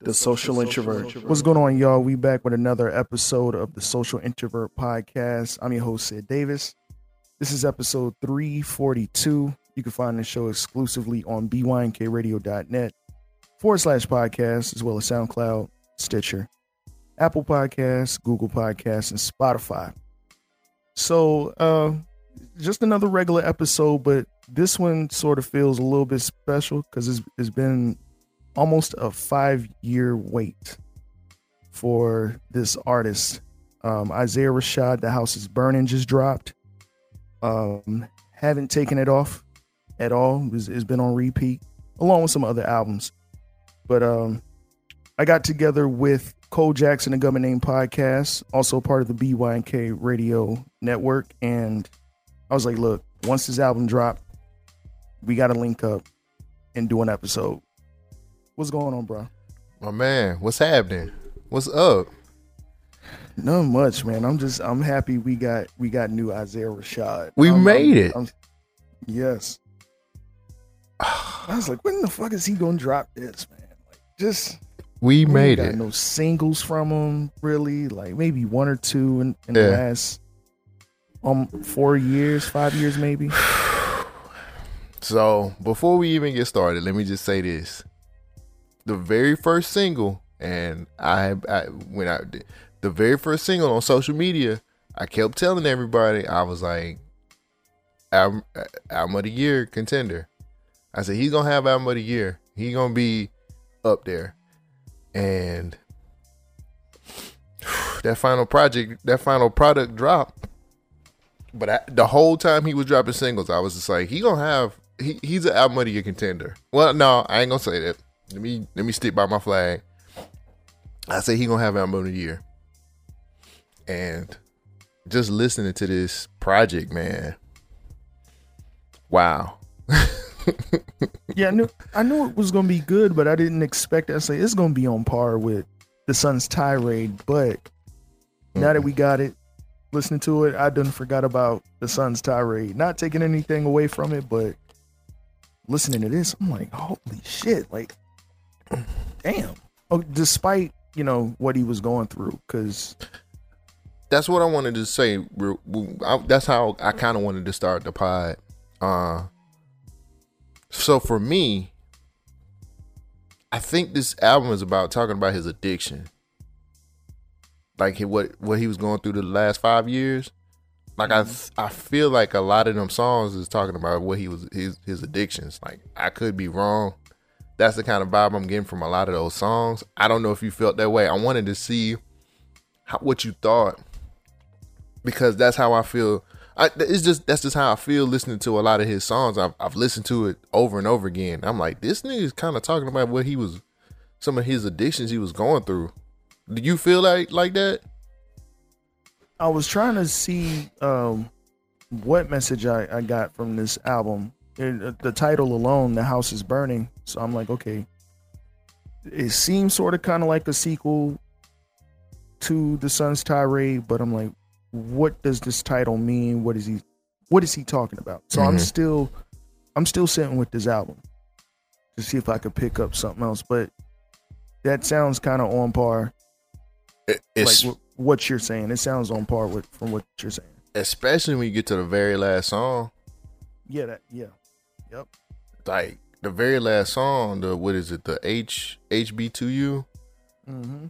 The Social Introvert. What's going on, y'all? We back with another episode of the Social Introvert Podcast. I'm your host, Sid Davis. This is episode 342. You can find the show exclusively on bynkradio.net forward slash podcast, as well as SoundCloud, Stitcher, Apple Podcasts, Google Podcasts, and Spotify. So, uh, just another regular episode, but this one sort of feels a little bit special because it's, it's been almost a five year wait for this artist. Um, Isaiah Rashad, The House is Burning, just dropped. Um, haven't taken it off at all. It's, it's been on repeat along with some other albums. But um, I got together with Cole Jackson, a Gubmint Name podcast, also part of the BYNK radio network. And I was like, look, once this album dropped, we got to link up and do an episode. What's going on, bro? My man, what's happening? What's up? Not much, man. I'm just I'm happy we got we got new Isaiah Rashad. We I'm- made I'm- it. I'm- yes. I was like, when the fuck is he gonna drop this, man? Like, just We we made it. No singles from him, really. Like maybe one or two in, in the last um four years, five years, maybe. So before we even get started, let me just say this: the very first single, and I, I when I the very first single on social media, I kept telling everybody I was like, album, album of the year contender. I said he's gonna have album of the year. He gonna be up there, and that final project, that final product dropped. But I, the whole time he was dropping singles, I was just like, he gonna have he, he's an album of the year contender. Well, no, I ain't gonna say that. Let me let me stick by my flag. I say he gonna have album of the year. And just listening to this project, man. Wow. Yeah, I knew I knew it was gonna be good, but I didn't expect. I say it's gonna be on par with the Sun's tirade. But now that mm-hmm. we got it, listening to it, I done forgot about the Sun's tirade. Not taking anything away from it, but listening to this, I'm like, holy shit! Like, damn. Oh, despite you know what he was going through, because that's what I wanted to say. That's how I kind of wanted to start the pod. Uh, so for me, I think this album is about talking about his addiction, like what what he was going through the last five years. Like I I feel like a lot of them songs is talking about what he was his his addictions. Like I could be wrong. That's the kind of vibe I'm getting from a lot of those songs. I don't know if you felt that way. I wanted to see how, what you thought because that's how I feel. I, it's just that's just how I feel listening to a lot of his songs. I've I've listened to it over and over again. I'm like, this nigga is kind of talking about what he was, some of his addictions he was going through. Do you feel like like that? I was trying to see um, what message I, I got from this album. And, uh, the title alone, "The House Is Burning," so I'm like, okay, it seems sort of kind of like a sequel to the Sun's tirade, but I'm like, what does this title mean? What is he? What is he talking about? So I'm Mhm. still, I'm still sitting with this album to see if I could pick up something else, but that sounds kind of on par It's like what you're saying. It sounds on par with from what you're saying. especially when you get to the very last song. Yeah, that yeah. Yep. Like the very last song, the what is it? The H HB2U. Mm-hmm.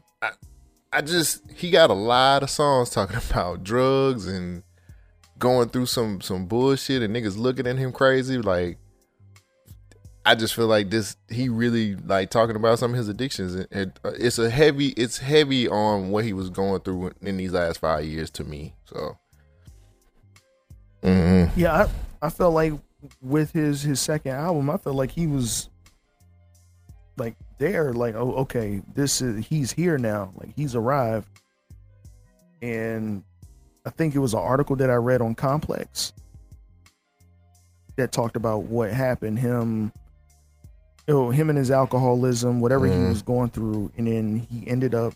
I just he got a lot of songs talking about drugs and going through some some bullshit and niggas looking at him crazy. Like I just feel like this he really like talking about some of his addictions. And, and, uh, it's a heavy it's heavy on what he was going through in these last five years to me. So Mhm. Yeah, I I felt like with his his second album, I felt like he was like there, like oh okay, this is he's here now, like he's arrived, and I think it was an article that I read on Complex that talked about what happened him. Oh, him and his alcoholism, whatever he Mhm. was going through, and then he ended up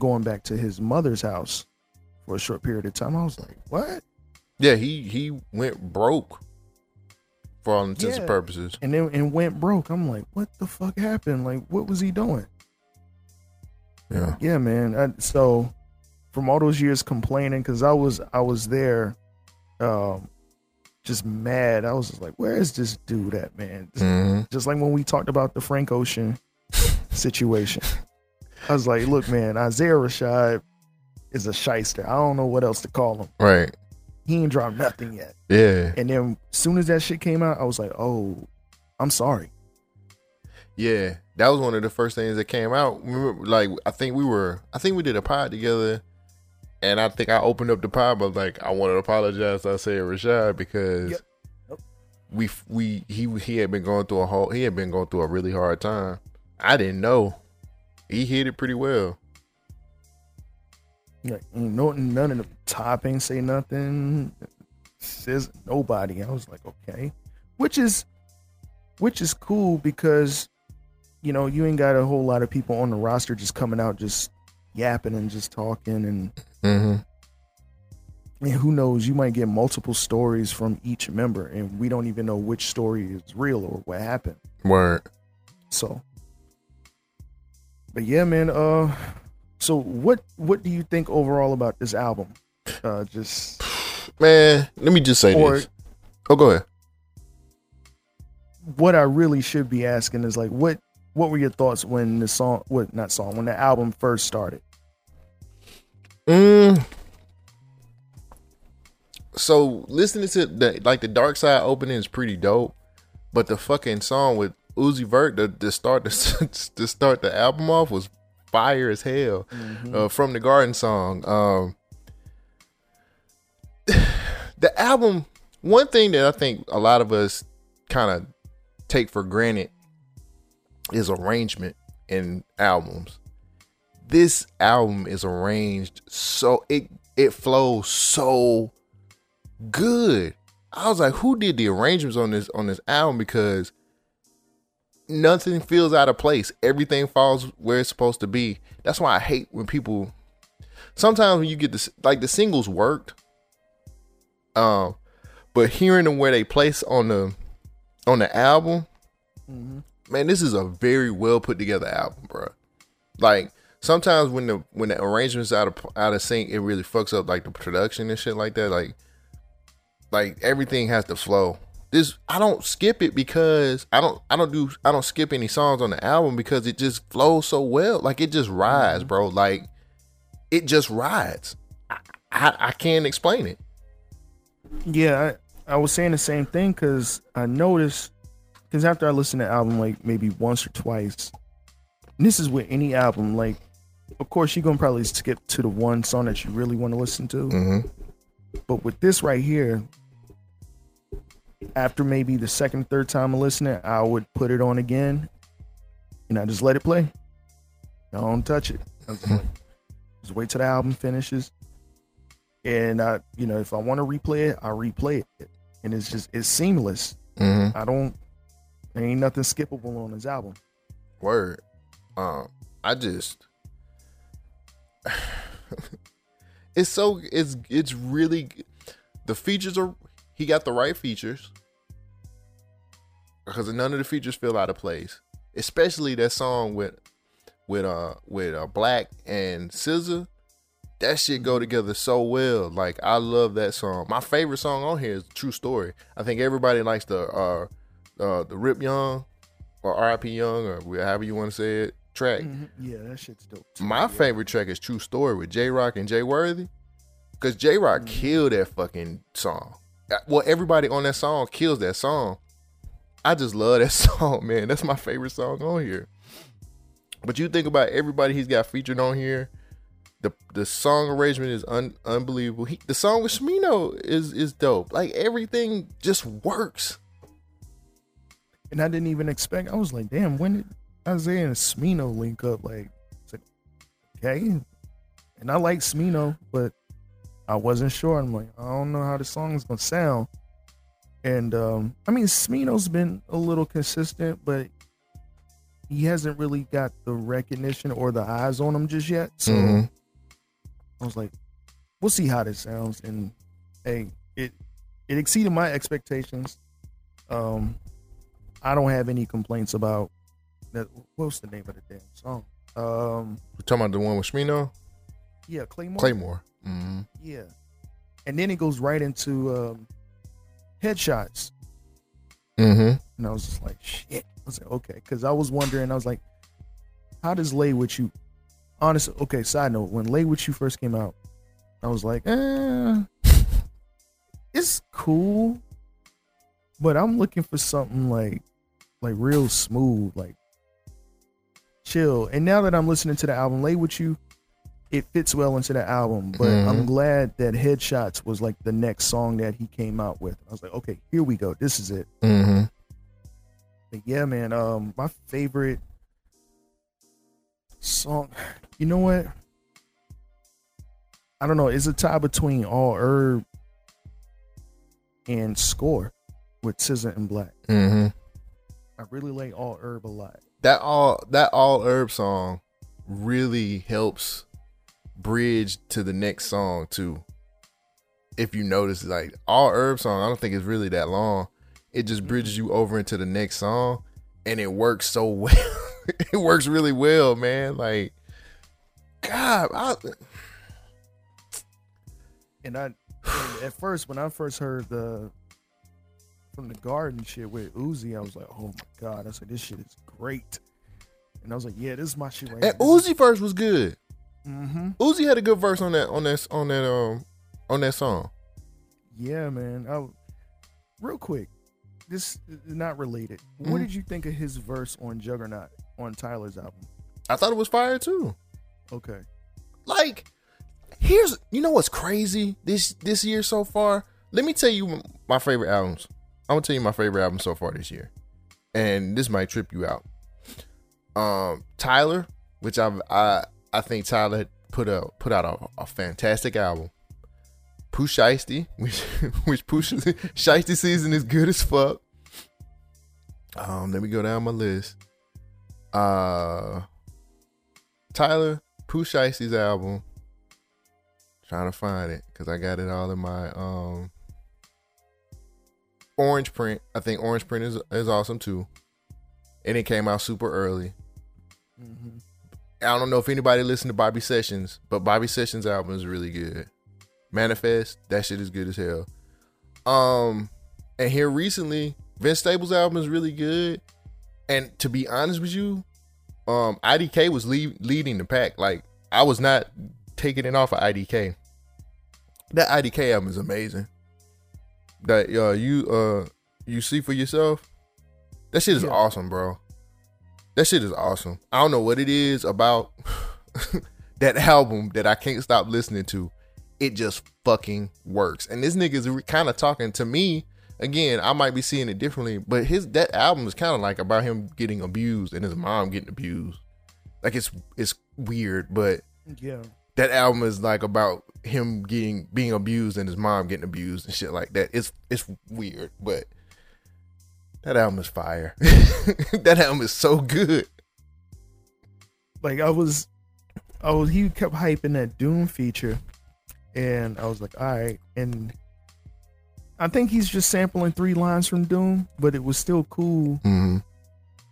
going back to his mother's house for a short period of time. I was like, "What?" Yeah, he he went broke for all intents and purposes. and then and went broke. I'm like, what the fuck happened? Like, what was he doing? Yeah. Yeah, man. I, so from all those years complaining, because I was I was there, um, just mad. I was just like, where is this dude at, man? hmm Just like when we talked about the Frank Ocean situation. I was like, look, man, Isaiah Rashad is a shyster. I don't know what else to call him. Right. He ain't dropped nothing yet. Yeah. And then as soon as that shit came out, I was like, oh, I'm sorry. Yeah. That was one of the first things that came out. Remember, like I think we were I think we did a pod together and I think I opened up the pod but like I want to apologize I said Rashad because Yep. Yep. we we he he had been going through a whole he had been going through a really hard time. I didn't know. He hit it pretty well. Like, no, none of the top ain't say nothing. Says nobody. I was like, okay, which is, which is cool because, you know, you ain't got a whole lot of people on the roster just coming out just yapping and just talking and, Mm-hmm. and who knows, you might get multiple stories from each member and we don't even know which story is real or what happened. Word. So, but yeah, man. Uh, so what what do you think overall about this album? Uh, just Man, let me just say Or- this. Oh, go ahead. what I really should be asking is like, what what were your thoughts when the song, what not song, when the album first started? Mm. So listening to the like the Darkseid opening is pretty dope, but the fucking song with Uzi Vert to, to start the to start the album off was fire as hell. Uh, from the Garden song, um, the album. One thing that I think a lot of us kind of take for granted is arrangement in albums this album is arranged so it it flows so good. I was like, who did the arrangements on this on this album? Because nothing feels out of place. Everything falls where it's supposed to be. That's why I hate when people. Sometimes when you get this, like the singles worked, um, but hearing them where they place on the on the album, man, this is a very well put together album, bro. Like sometimes when the when the arrangements out of out of sync, it really fucks up like the production and shit like that. Like like everything has to flow. This I don't skip it because I don't I don't do I don't skip any songs on the album because it just flows so well. Like it just rides, bro. Like it just rides. I I, I can't explain it. Yeah, I, I was saying the same thing because I noticed because after I listened to the album like maybe once or twice, this is with any album, like of course you're gonna probably skip to the one song that you really want to listen to. Mm-hmm. But with this right here, after maybe the second, third time of listening, I would put it on again and I just let it play. I don't touch it. Just, like, just wait till the album finishes. And I, you know, if I want to replay it, I replay it. And it's just it's seamless. Mm-hmm. I don't there ain't nothing skippable on this album. Word. Um, I just it's so it's it's really the features are he got the right features because none of the features feel out of place. Especially that song with with uh with uh 6LACK and SZA. That shit go together so well. Like I love that song. My favorite song on here is True Story. I think everybody likes the uh uh the Rip Young or RIP Young or however you want to say it track. Yeah, that shit's dope. too. My Yeah. favorite track is True Story with Jay Rock and Jay Worthy. Cause Jay Rock killed that fucking song. Uh, Well, everybody on that song kills that song. I just love that song, man. That's my favorite song on here. But you think about everybody he's got featured on here. The the song arrangement is un, unbelievable. He, the song with Smino is is dope. Like everything just works. And I didn't even expect I was like, damn, when did Isaiah and Smino link up? Like, it's like okay. And I like Smino, but I wasn't sure. I'm like, I don't know how the song is gonna sound. And um, I mean, Smino's been a little consistent, but he hasn't really got the recognition or the eyes on him just yet. So Mhm. I was like, we'll see how this sounds. And hey, it it exceeded my expectations. Um, I don't have any complaints about that. What's the name of the damn song? Um, We're talking about the one with Smino? yeah, Claymore. Claymore. Mm-hmm. Yeah, and then it goes right into um, headshots, Mm-hmm. and I was just like, shit. I was like, okay, because I was wondering. I was like, how does Lay with you? Honestly, okay. Side note: When Lay with you first came out, I was like, eh, it's cool, but I'm looking for something like, like real smooth, like chill. And now that I'm listening to the album, Lay with you, it fits well into the album. But I'm Mhm. glad that Headshots was like the next song that he came out with. I was like, okay, here we go. This is it. Mm-hmm. But yeah, man. Um, my favorite song. You know what? I don't know. It's a tie between All Herb and Score with SZA and 6LACK. Mm-hmm. I really like All Herb a lot. That all that all herb song really helps bridge to the next song too. If you notice, like all herb song, I don't think it's really that long. It just bridges mm-hmm. you over into the next song, and it works so well. it works really well, man. Like, God, I, And I, at first, when I first heard the from the garden shit with Uzi, I was like, oh my god! I said this shit is great. And I was like, yeah, this is my shit right and Uzi first was good. Mm-hmm. Uzi had a good verse on that on that on that um on that song. Yeah, man. I, real quick, this is not related. What Mhm. did you think of his verse on Juggernaut on Tyler's album? I thought it was fire too. Okay. like here's you know what's crazy this this year so far let me tell you my favorite albums i'm gonna tell you my favorite album so far this year and this might trip you out um tyler which i've i i think tyler put a put out a, a fantastic album Pooh Shiesty, which which Pooh Shiesty season is good as fuck. Um, let me go down my list. Uh, Tyler, Pooh Shiesty's album. Trying to find it because I got it all in my um orange print. I think orange print is is awesome too, and it came out super early. Mm-hmm. I don't know if anybody listened to Bobby Sessions, but Bobby Sessions' album is really good. Manifest, that shit is good as hell. Um, and here recently, Vince Staples' album is really good. And to be honest with you, um, IDK was lead, leading the pack. Like I was not taking it off of IDK. That IDK album is amazing. That uh, you uh you see for yourself. That shit is Yeah. awesome, bro. That shit is awesome. I don't know what it is about that album that I can't stop listening to. It just fucking works. And this nigga is kind of talking to me. Again, I might be seeing it differently, but his that album is kind of like about him getting abused and his mom getting abused. Like it's it's weird, but Yeah. that album is like about him getting being abused and his mom getting abused and shit like that. It's it's weird, but that album is fire. that album is so good. Like I was, I was. He kept hyping that Doom feature, and I was like, all right. And I think he's just sampling three lines from Doom, but it was still cool. Mm-hmm.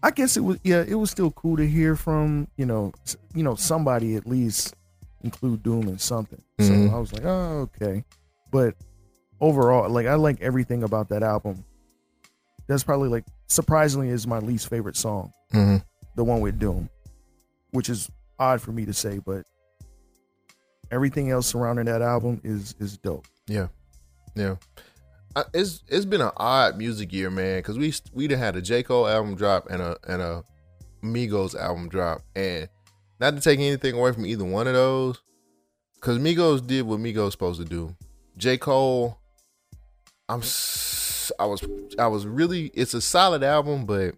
I guess it was yeah, it was still cool to hear from you know you know somebody at least include Doom in something. Mhm. So I was like, oh okay, but overall, like I like everything about that album. That's probably like surprisingly is my least favorite song, Mm-hmm. the one with Doom, which is odd for me to say, but everything else surrounding that album is is dope. Yeah, yeah. I, it's it's been an odd music year, man, because we we done had a J Cole album drop and a and a Migos album drop, and not to take anything away from either one of those, because Migos did what Migos supposed to do. J Cole, I'm I was I was really it's a solid album, but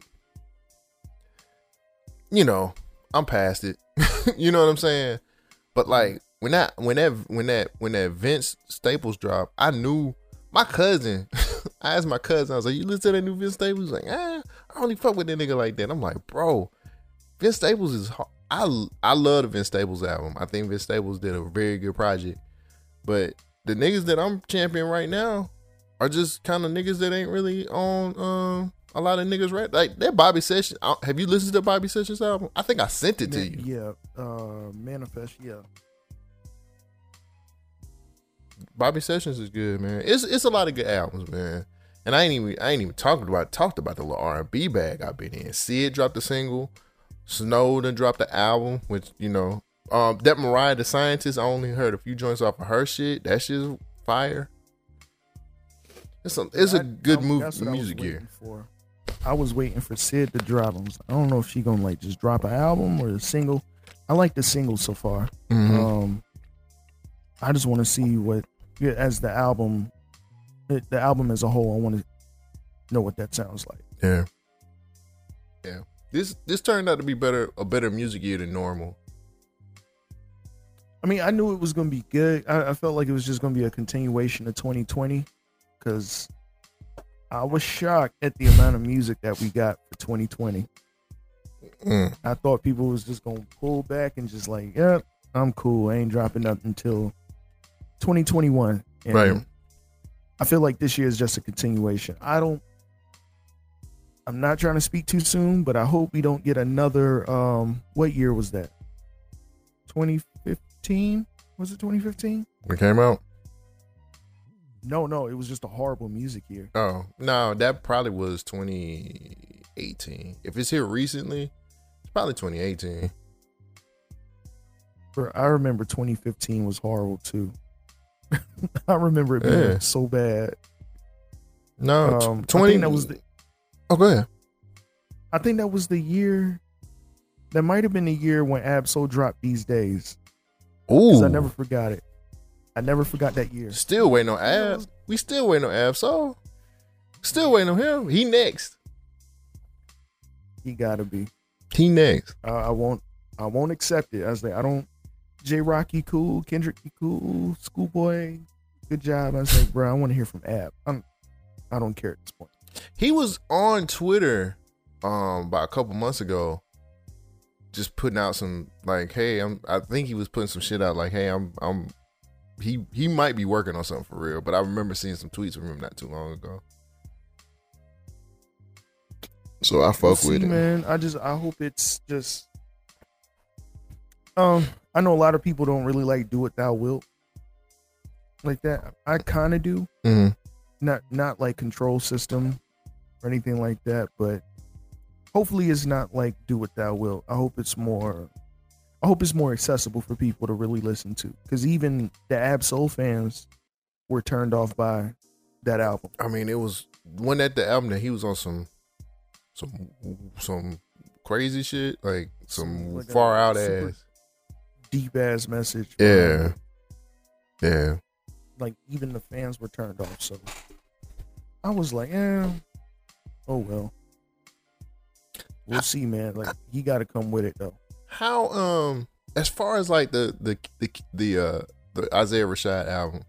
you know I'm past it. you know what I'm saying? But like when that when that when that when that Vince Staples drop, I knew my cousin. I asked my cousin, I was like, "You listen to that new Vince Staples?" He's like, "Ah, I only fuck with that nigga like that." I'm like, "Bro, Vince Staples is I I love the Vince Staples album. I think Vince Staples did a very good project. But the niggas that I'm championing right now are just kind of niggas that ain't really on um a lot of niggas right like that Bobby Sessions. Have you listened to Bobby Sessions album? I think I sent it to you. Yeah, uh, manifest. Yeah, Bobby Sessions is good, man. It's it's a lot of good albums, man. And I ain't even I ain't even talked about talked about the little R and B bag I've been in. Syd dropped a single, Snoh done dropped the album, which you know, um, that Mariah the Scientist. I only heard a few joints off of her shit. That shit's fire. It's a it's a I- good I- move that's what I was music year. For. I was waiting for Syd to drop them. I don't know if she gonna like just drop an album or a single. I like the single so far. Mhm. Um, I just want to see what as the album, the, the album as a whole. I want to know what that sounds like. Yeah. Yeah. This this turned out to be better a better music year than normal. I mean, I knew it was gonna be good. I, I felt like it was just gonna be a continuation of 2020 because I was shocked at the amount of music that we got for 2020. Mm. I thought people was just gonna pull back and just like, yep, I'm cool. I ain't dropping nothing until 2021. And Right. I feel like this year is just a continuation. I don't. I'm not trying to speak too soon, but I hope we don't get another. Um, what year was that? 2015? Was it 2015? When it came out? No, no, it was just a horrible music year. Oh no, that probably was 2018. If it's here recently, it's probably 2018. Bro, I remember 2015 was horrible too. I remember it being Yeah. so bad. No, Um, I 20. think that was the, oh, go ahead. I think that was the year. That might have been the year when Ab-Soul dropped these days. Ooh, I never forgot it. I never forgot that year. still waiting on Ab. We still waiting on Ab. So, still waiting on him. He next. He gotta be. He next. Uh, I won't. I won't accept it. I was like, I don't. J Rocky cool, Kendrick he cool, Schoolboy, good job. I was like, bro, I want to hear from Ab. I'm. I don't care at this point. He was on Twitter um about a couple months ago just putting out some like hey I'm I think he was putting some shit out like hey I'm I'm he he might be working on something for real but I remember seeing some tweets from him not too long ago. So I fuck We'll with see, it. man. I just I hope it's just. Um, I know a lot of people don't really like "Do What Thou Wilt" like that. I kind of do. hmm Not not like control system or anything like that, but hopefully it's not like "Do What Thou Wilt." I hope it's more. I hope it's more accessible for people to really listen to, because even the Ab Soul fans were turned off by that album. I mean it was when at the album that he was on some some some crazy shit like some Like far out ass Deep ass message. yeah yeah like even the fans were turned off. So I was like, eh, oh well. We'll see, man. Like he got to come with it though. How um as far as like the the the the uh the Isaiah Rashad album.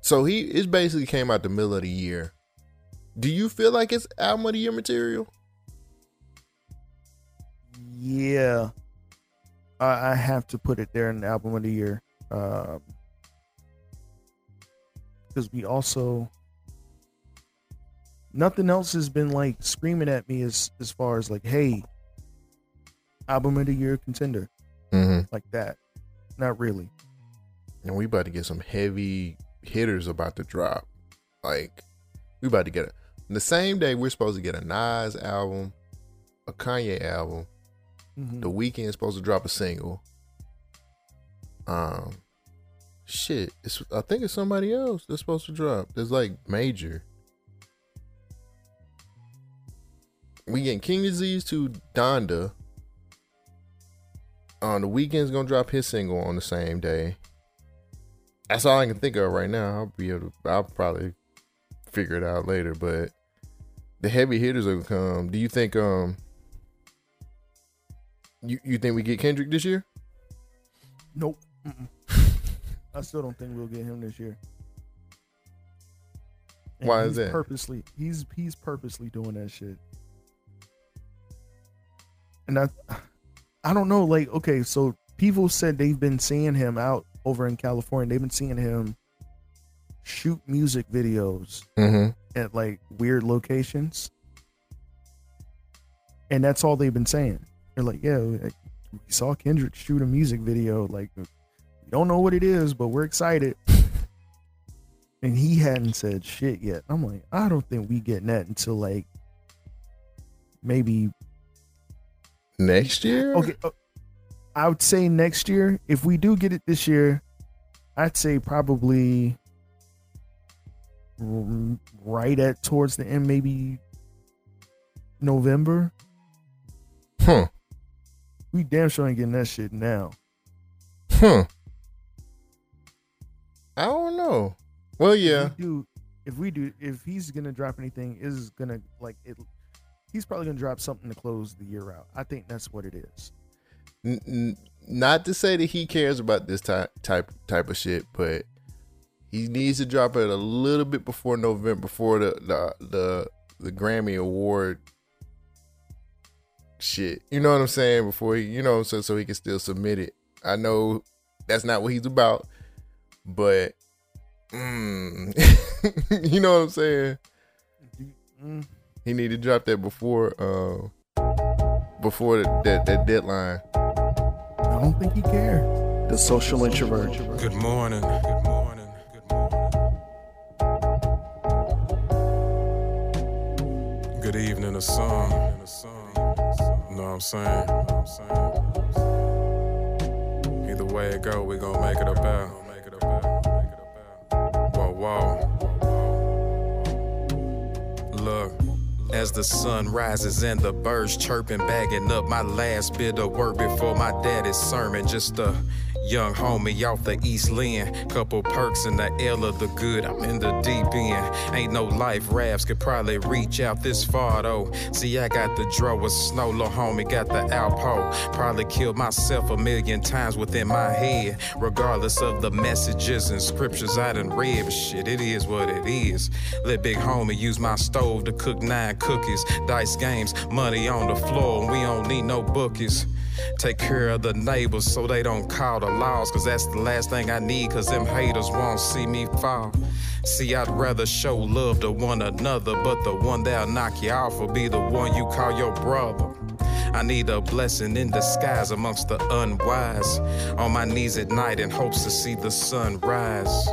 So he it basically came out the middle of the year. Do you feel like it's album of the year material? Yeah, I, I have to put it there in the album of the year. Um, because we also nothing else has been like screaming at me as as far as like, hey, album of the year contender Mm-hmm. like that. Not really. And we about to get some heavy hitters about to drop. Like we about to get a, the same day we're supposed to get a Nas album, a Kanye album. Mhm. The Weeknd is supposed to drop a single. Um, shit, it's I think it's somebody else that's supposed to drop. There's like major. We getting King Disease to Donda. On the Weeknd's gonna drop his single on the same day. That's all I can think of right now. I'll be able to. I'll probably figure it out later, but the heavy hitters will come. Do you think um you you think we get Kendrick this year? Nope. I still don't think we'll get him this year. And Why is that? Purposely, he's he's purposely doing that shit. And I, I don't know. Like, okay, so people said they've been seeing him out over in California. They've been seeing him shoot music videos Mm-hmm. at like weird locations. And that's all they've been saying. They're like, yeah, we saw Kendrick shoot a music video. Like, we don't know what it is, but we're excited. and he hadn't said shit yet. I'm like, I don't think we getting that until like maybe Next year? okay. uh, I would say next year. If we do get it this year, I'd say probably right at towards the end, maybe November. Huh. We damn sure ain't getting that shit now. Huh. I don't know. Well, yeah. If we do, if we do, if he's gonna drop anything, is gonna like it. He's probably gonna drop something to close the year out. I think that's what it is. N- n- not to say that he cares about this type type type of shit, but he needs to drop it a little bit before November, before the the the, the Grammy Award shit. You know what I'm saying? Before he, you know, so so he can still submit it. I know that's not what he's about, but mm, you know what I'm saying? Mm, He need to drop that before uh before the, that that deadline. I don't think he cared. The social introvert. Good morning. Good morning. Good morning. Good evening, the sun. You know what I'm saying? Either way it go, we gon' make it about. Whoa, whoa. As the sun rises and the birds chirping, bagging up my last bit of work before my daddy's sermon. Just a young homie off the East Lynn. Couple perks in the L of the good. I'm in the deep end. Ain't no life rafts could probably reach out this far though. See, I got the draw with snow, little homie got the Alpo. Probably killed myself a million times within my head. Regardless of the messages and scriptures I done read, but shit, it is what it is. Let big homie use my stove to cook nine cookies. Dice games, money on the floor, and we don't need no bookies. Take care of the neighbors so they don't call the laws, cause that's the last thing I need, cause them haters won't see me fall. See, I'd rather show love to one another, but the one that'll knock you off will be the one you call your brother. I need a blessing in disguise amongst the unwise. On my knees at night in hopes to see the sun rise.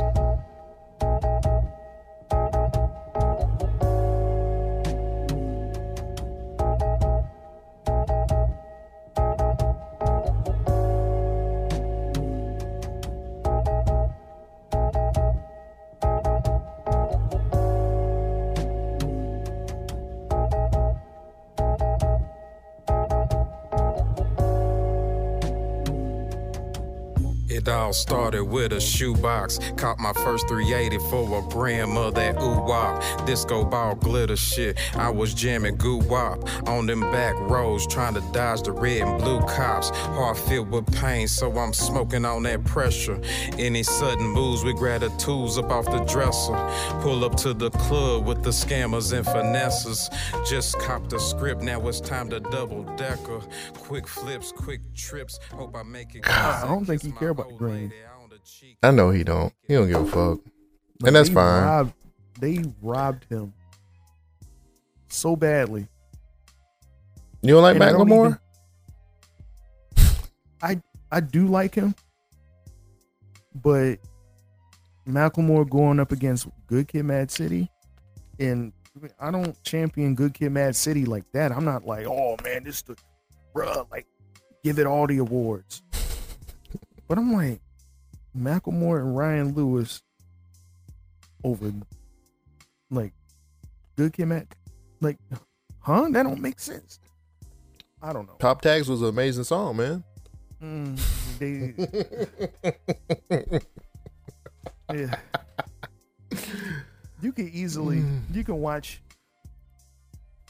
All started with a shoebox. Caught my first 380 for a brand of that ooh wop. Disco ball glitter shit. I was jamming goo wop on them back roads, trying to dodge the red and blue cops. Heart filled with pain, so I'm smoking on that pressure. Any sudden moves, we grab the tools up off the dresser. Pull up to the club with the scammers and finesses. Just cop the script, now it's time to double decker. Quick flips, quick trips. Hope I make it. I don't think he care about the green. I know he don't. He don't give a fuck. And that's They fine. robbed- they robbed him so badly. You don't like And I don't Macklemore? I I do like him, but Macklemore going up against Good Kid, Mad City, and I don't champion Good Kid, Mad City like that. I'm not like, oh man, this the bruh, like give it all the awards. but I'm like, Macklemore and Ryan Lewis over like Good Kid, Mad, like, huh? That don't make sense. I don't know. Top Tags was an amazing song, man. Mm, they, yeah. You can easily you can watch.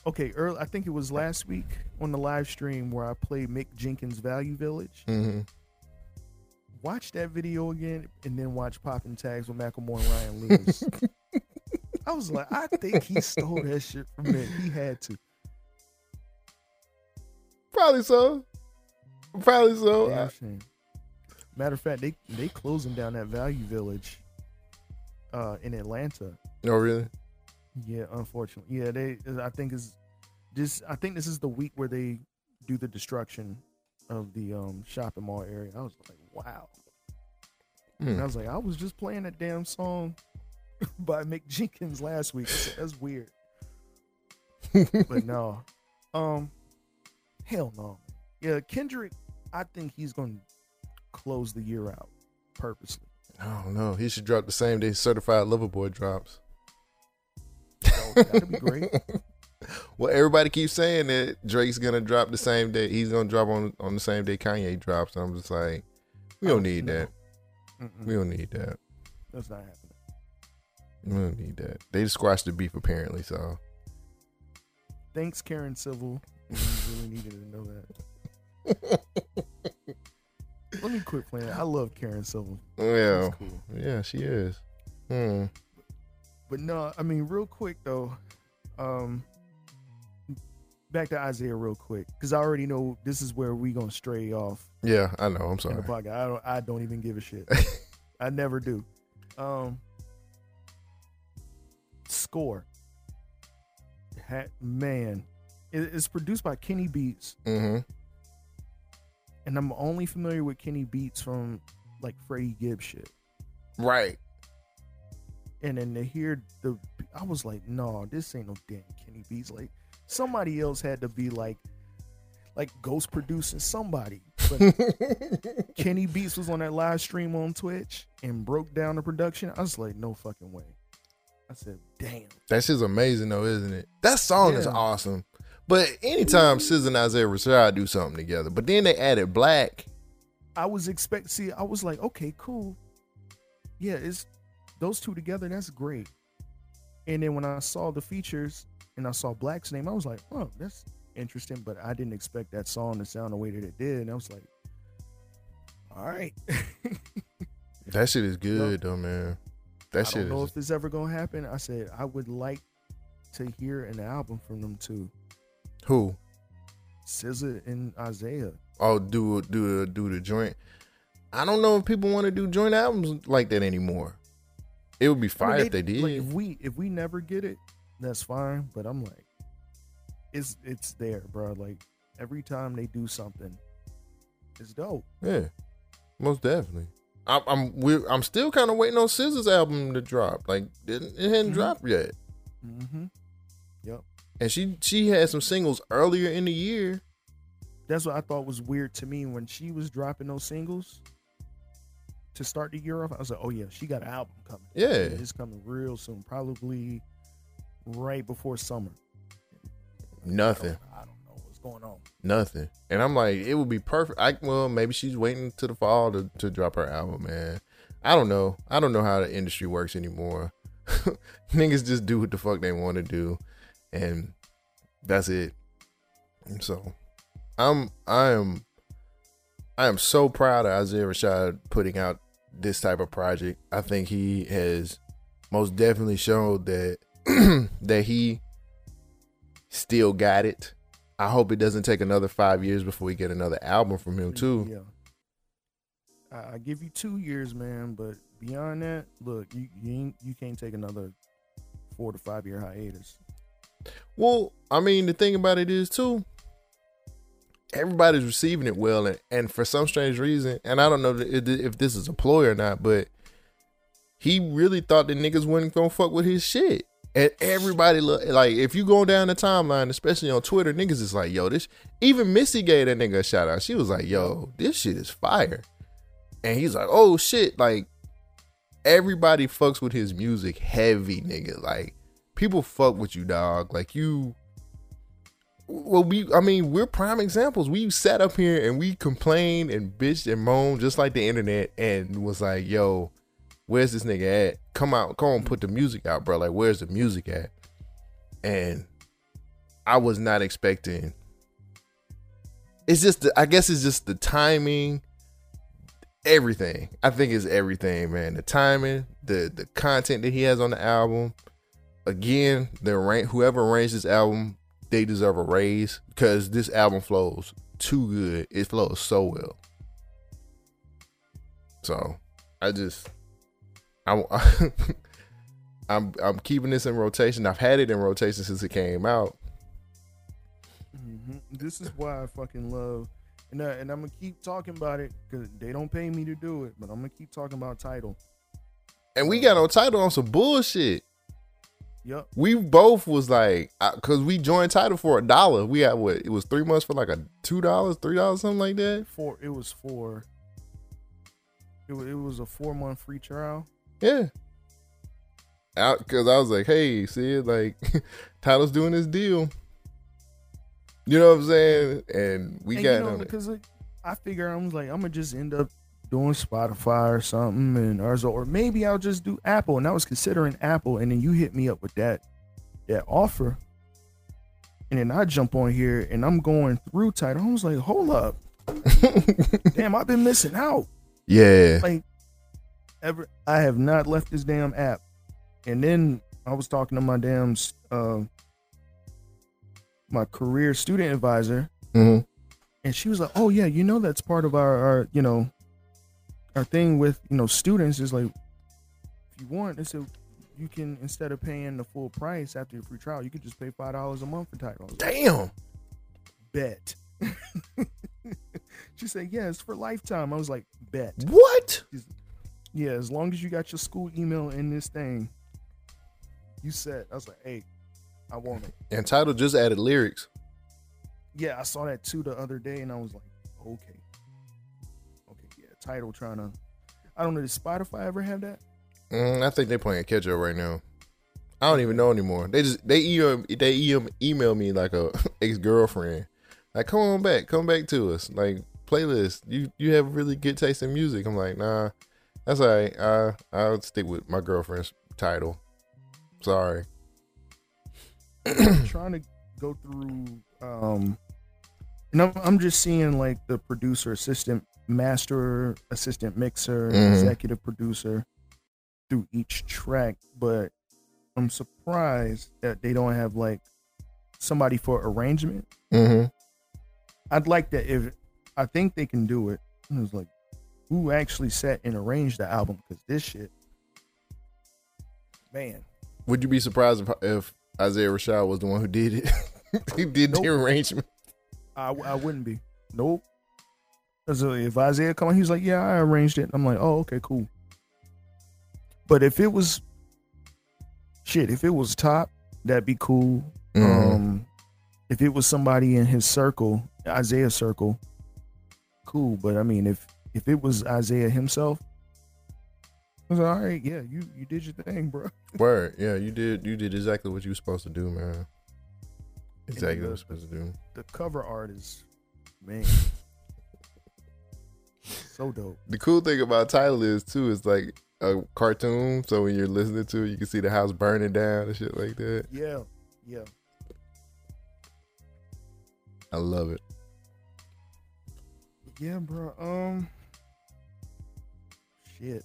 Okay, early, I think it was last week on the live stream where I played Mick Jenkins' Value Village. hmm Watch that video again, and then watch Poppin' Tags with Macklemore and Ryan Lewis. I was like, I think he stole that shit from Mick. He had to. Probably so. Probably so. Matter of fact, they they closing down that Value Village uh, in Atlanta. Oh, really? Yeah, unfortunately. Yeah, they. I think is this. I think this is the week where they do the destruction of the um, shopping mall area. I was like, wow. Hmm. And I was like, I was just playing that damn song by Mick Jenkins last week. Said, That's weird. but no, um, hell no. Yeah, Kendrick. I think he's gonna close the year out purposely. I don't know. He should drop the same day Certified Lover Boy drops. That'd be great. Well, everybody keeps saying that Drake's gonna drop the same day. He's gonna drop on on the same day Kanye drops. I'm just like, we don't Oh, need no. that. Mm-mm, We don't need that. That's not happening. We don't need that. They just squashed the beef apparently. So Thanks, Karen Civil. Really needed to know that. Let me quit playing. I love Karen Civil. yeah, cool. yeah, she is. Hmm. But no, I mean, real quick though, um, back to Isaiah real quick because I already know this is where we gonna stray off Yeah, I know. I'm sorry. the podcast. I don't, I don't even give a shit. I never do. Um, score, Hat, man, it, it's produced by Kenny Beats, Mm-hmm. and I'm only familiar with Kenny Beats from like Freddie Gibbs shit. Right. And then to hear the, I was like, no, this ain't no damn Kenny Beats. Like somebody else had to be like, like ghost producing somebody. But Kenny Beats was on that live stream on Twitch and broke down the production. I was like, no fucking way. I said, damn. That shit's amazing though, isn't it? That song is awesome. But anytime mm-hmm. SZA and Isaiah Rashad do something together, but then they added 6LACK. I was expect see, I was like, okay, cool. Yeah, it's those two together, that's great. And then when I saw the features and I saw 6LACK's name, I was like, oh, that's interesting. But I didn't expect that song to sound the way that it did. And I was like, all right. That shit is good though, man. That I shit I don't know is if this ever gonna happen. I said I would like to hear an album from them too. who? SZA and Isaiah. Oh, do do do the joint. I don't know if people want to do joint albums like that anymore. It would be I fire mean, if they did. Like, if we if we never get it, that's fine. But I'm like, it's it's there, bro. Like every time they do something, it's dope. yeah, most definitely. I, I'm we're, I'm still kind of waiting on SZA's album to drop. Like it, it hadn't Mhm. dropped yet, Mm-hmm. Yep. and she she had some singles earlier in the year. That's what I thought was weird to me when she was dropping those singles to start the year off. I was like, oh yeah, she got an album coming. Yeah. it's coming real soon, probably right before summer. Nothing. I don't know what's going on. Nothing. And I'm like, it would be perfect. I well, maybe she's waiting to the fall to, to drop her album, man. I don't know. I don't know how the industry works anymore. Niggas just do what the fuck they want to do, and that's it. And so, I'm I am I am so proud of Isaiah Rashad putting out this type of project. I think he has most definitely showed that that he still got it. I hope it doesn't take another five years before we get another album from him too. Yeah. I, I give you two years, man, but beyond that, look, you you, ain't, you can't take another four to five year hiatus. Well, I mean, the thing about it is too, everybody's receiving it well, and, and for some strange reason, and I don't know if if this is a ploy or not, but he really thought the niggas wasn't gonna fuck with his shit. And everybody look like if you go down the timeline, especially on Twitter, niggas is like, yo, this even Missy gave that nigga a shout out. She was like, yo, this shit is fire. And he's like, oh shit, like everybody fucks with his music heavy, nigga. Like people fuck with you, dog. Like you well, we I mean, we're prime examples. We sat up here and we complained and bitched and moaned just like the internet and was like, yo, where's this nigga at? Come out, come on, put the music out, bro. Like, where's the music at? And I was not expecting. It's just, the, I guess it's just the timing, everything. I think it's everything, man. The timing, the the content that he has on the album. Again, the whoever arranged this album, they deserve a raise because this album flows too good. It flows so well. So, I just, I, I'm I'm keeping this in rotation. I've had it in rotation since it came out. hmm This is why I fucking love, and uh, and I'm gonna keep talking about it because they don't pay me to do it, but I'm gonna keep talking about Tidal. And we got on Tidal on some bullshit. Yep. We both was like, because we joined Tidal for a dollar. We had what? It was three months for like a two dollars, three dollars, something like that. Four. It was four. It was, it was a four month free trial. Yeah. Out because I was like, hey, see, like, Tyler's doing this deal. You know what I'm saying? And we and got you know, because like, I figure I was like, I'm gonna just end up doing Spotify or something, and or, or maybe I'll just do Apple. And I was considering Apple, and then you hit me up with that that offer, and then I jump on here and I'm going through Tidal. I was like, hold up, damn, I've been missing out. Yeah. Like, ever, I have not left this damn app. And then I was talking to my damn uh, my career student advisor, hmm and she was like, "Oh yeah, you know that's part of our, our you know, our thing with you know students is like, if you want, they said you can instead of paying the full price after your free trial, you could just pay five dollars a month for Tidal." I was Damn. bet. she said, "Yeah, it's for lifetime." I was like, "Bet." What? Yeah, as long as you got your school email in this thing, you said. I was like, "Hey, I want it." And Tidal just added lyrics. Yeah, I saw that too the other day, and I was like, "Okay, okay, yeah." Tidal trying to. I don't know. Does Spotify ever have that? Mm, I think they're playing catch up right now. I don't even know anymore. They just they email they email, email me like a ex girlfriend. Like, come on back, come back to us. Like playlist. You you have really good taste in music. I'm like, nah, that's all right. I I'll stick with my girlfriend's Tidal. Sorry. trying to go through um and I'm, I'm just seeing like the producer assistant master assistant mixer Mhm. executive producer through each track but i'm surprised that they don't have like somebody for arrangement Mm-hmm. i'd like that if i think they can do it it was like who actually sat and arranged the album because this shit man Would you be surprised if, if Isaiah Rashad was the one who did it? he did the arrangement. I, I wouldn't be. Nope. Because if Isaiah come on, he's like, yeah, I arranged it. I'm like, oh, okay, cool. But if it was, shit, if it was top, that'd be cool. Mhm. Um, if it was somebody in his circle, Isaiah circle, cool. But I mean, if if it was Isaiah himself, I was like, all right, yeah, you you did your thing, bro. Word. Yeah, you did. You did exactly what you were supposed to do, man. Exactly the- what you were supposed to do. The cover art is, man, so dope. The cool thing about Tidal is too is like a cartoon. So when you're listening to it, you can see the house burning down and shit like that. Yeah, yeah. I love it. Yeah, bro. Um, shit.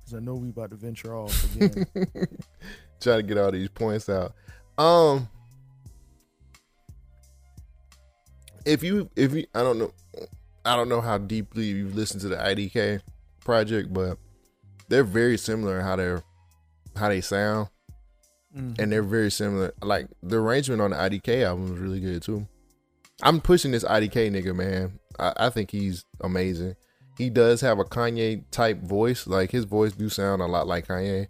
Because I know we about to venture off again. Try to get all these points out. Um, if you if you I don't know I don't know how deeply you've listened to the IDK project, but they're very similar in how they're how they sound, Mhm. and they're very similar. Like the arrangement on the IDK album is really good too. I'm pushing this IDK nigga, man. I, I think he's amazing. He does have a Kanye type voice. Like his voice do sound a lot like Kanye,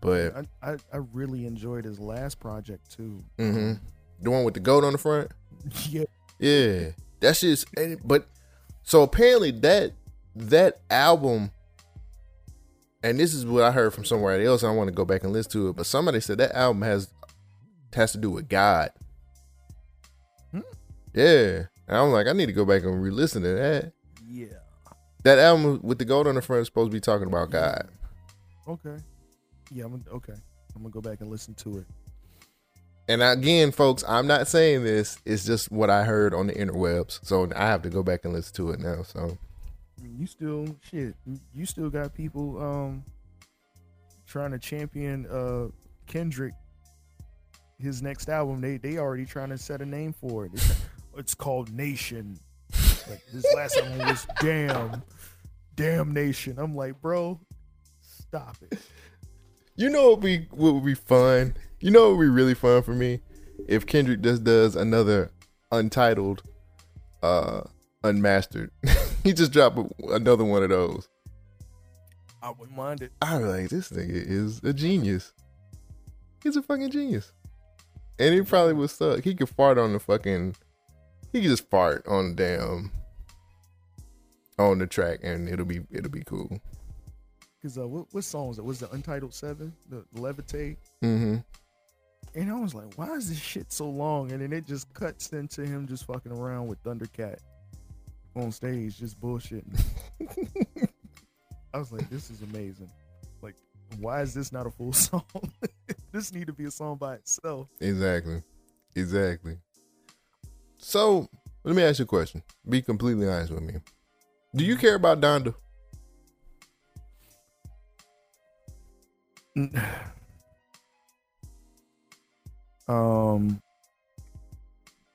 but I, I I really enjoyed his last project too. hmm the one with the goat on the front. Yeah, Yeah, that's just. But so apparently that that album, and this is what I heard from somewhere else. I want to go back and listen to it, but somebody said that album has has to do with God. Hmm. Yeah, and I'm like, I need to go back and re-listen to that. yeah. That album with the gold on the front is supposed to be talking about God. Okay. Yeah, I'm gonna- okay. I'm gonna go back and listen to it. And again, folks, I'm not saying this. It's just what I heard on the interwebs. So I have to go back and listen to it now. So You still shit. You still got people um trying to champion uh Kendrick. His next album, they they already trying to set a name for it. It's, it's called Nation. Like this last album was Damn, damnation. I'm like, bro, stop it. You know what would be what would be fun? You know what would be really fun for me? If Kendrick just does another untitled uh unmastered. he just dropped another one of those. I wouldn't mind it. I was like, this nigga is a genius. He's a fucking genius. And he probably would suck. He could fart on the fucking he could just fart on the damn on the track and it'll be it'll be cool. Cause uh, what, what song was it? Was the Untitled Seven, the Levitate? Mm-hmm. And I was like, why is this shit so long? And then it just cuts into him just fucking around with Thundercat on stage, just bullshitting. I was like, this is amazing. Like, why is this not a full song? this need to be a song by itself. Exactly. Exactly. So let me ask you a question. Be completely honest with me. Do you care about Donda? um,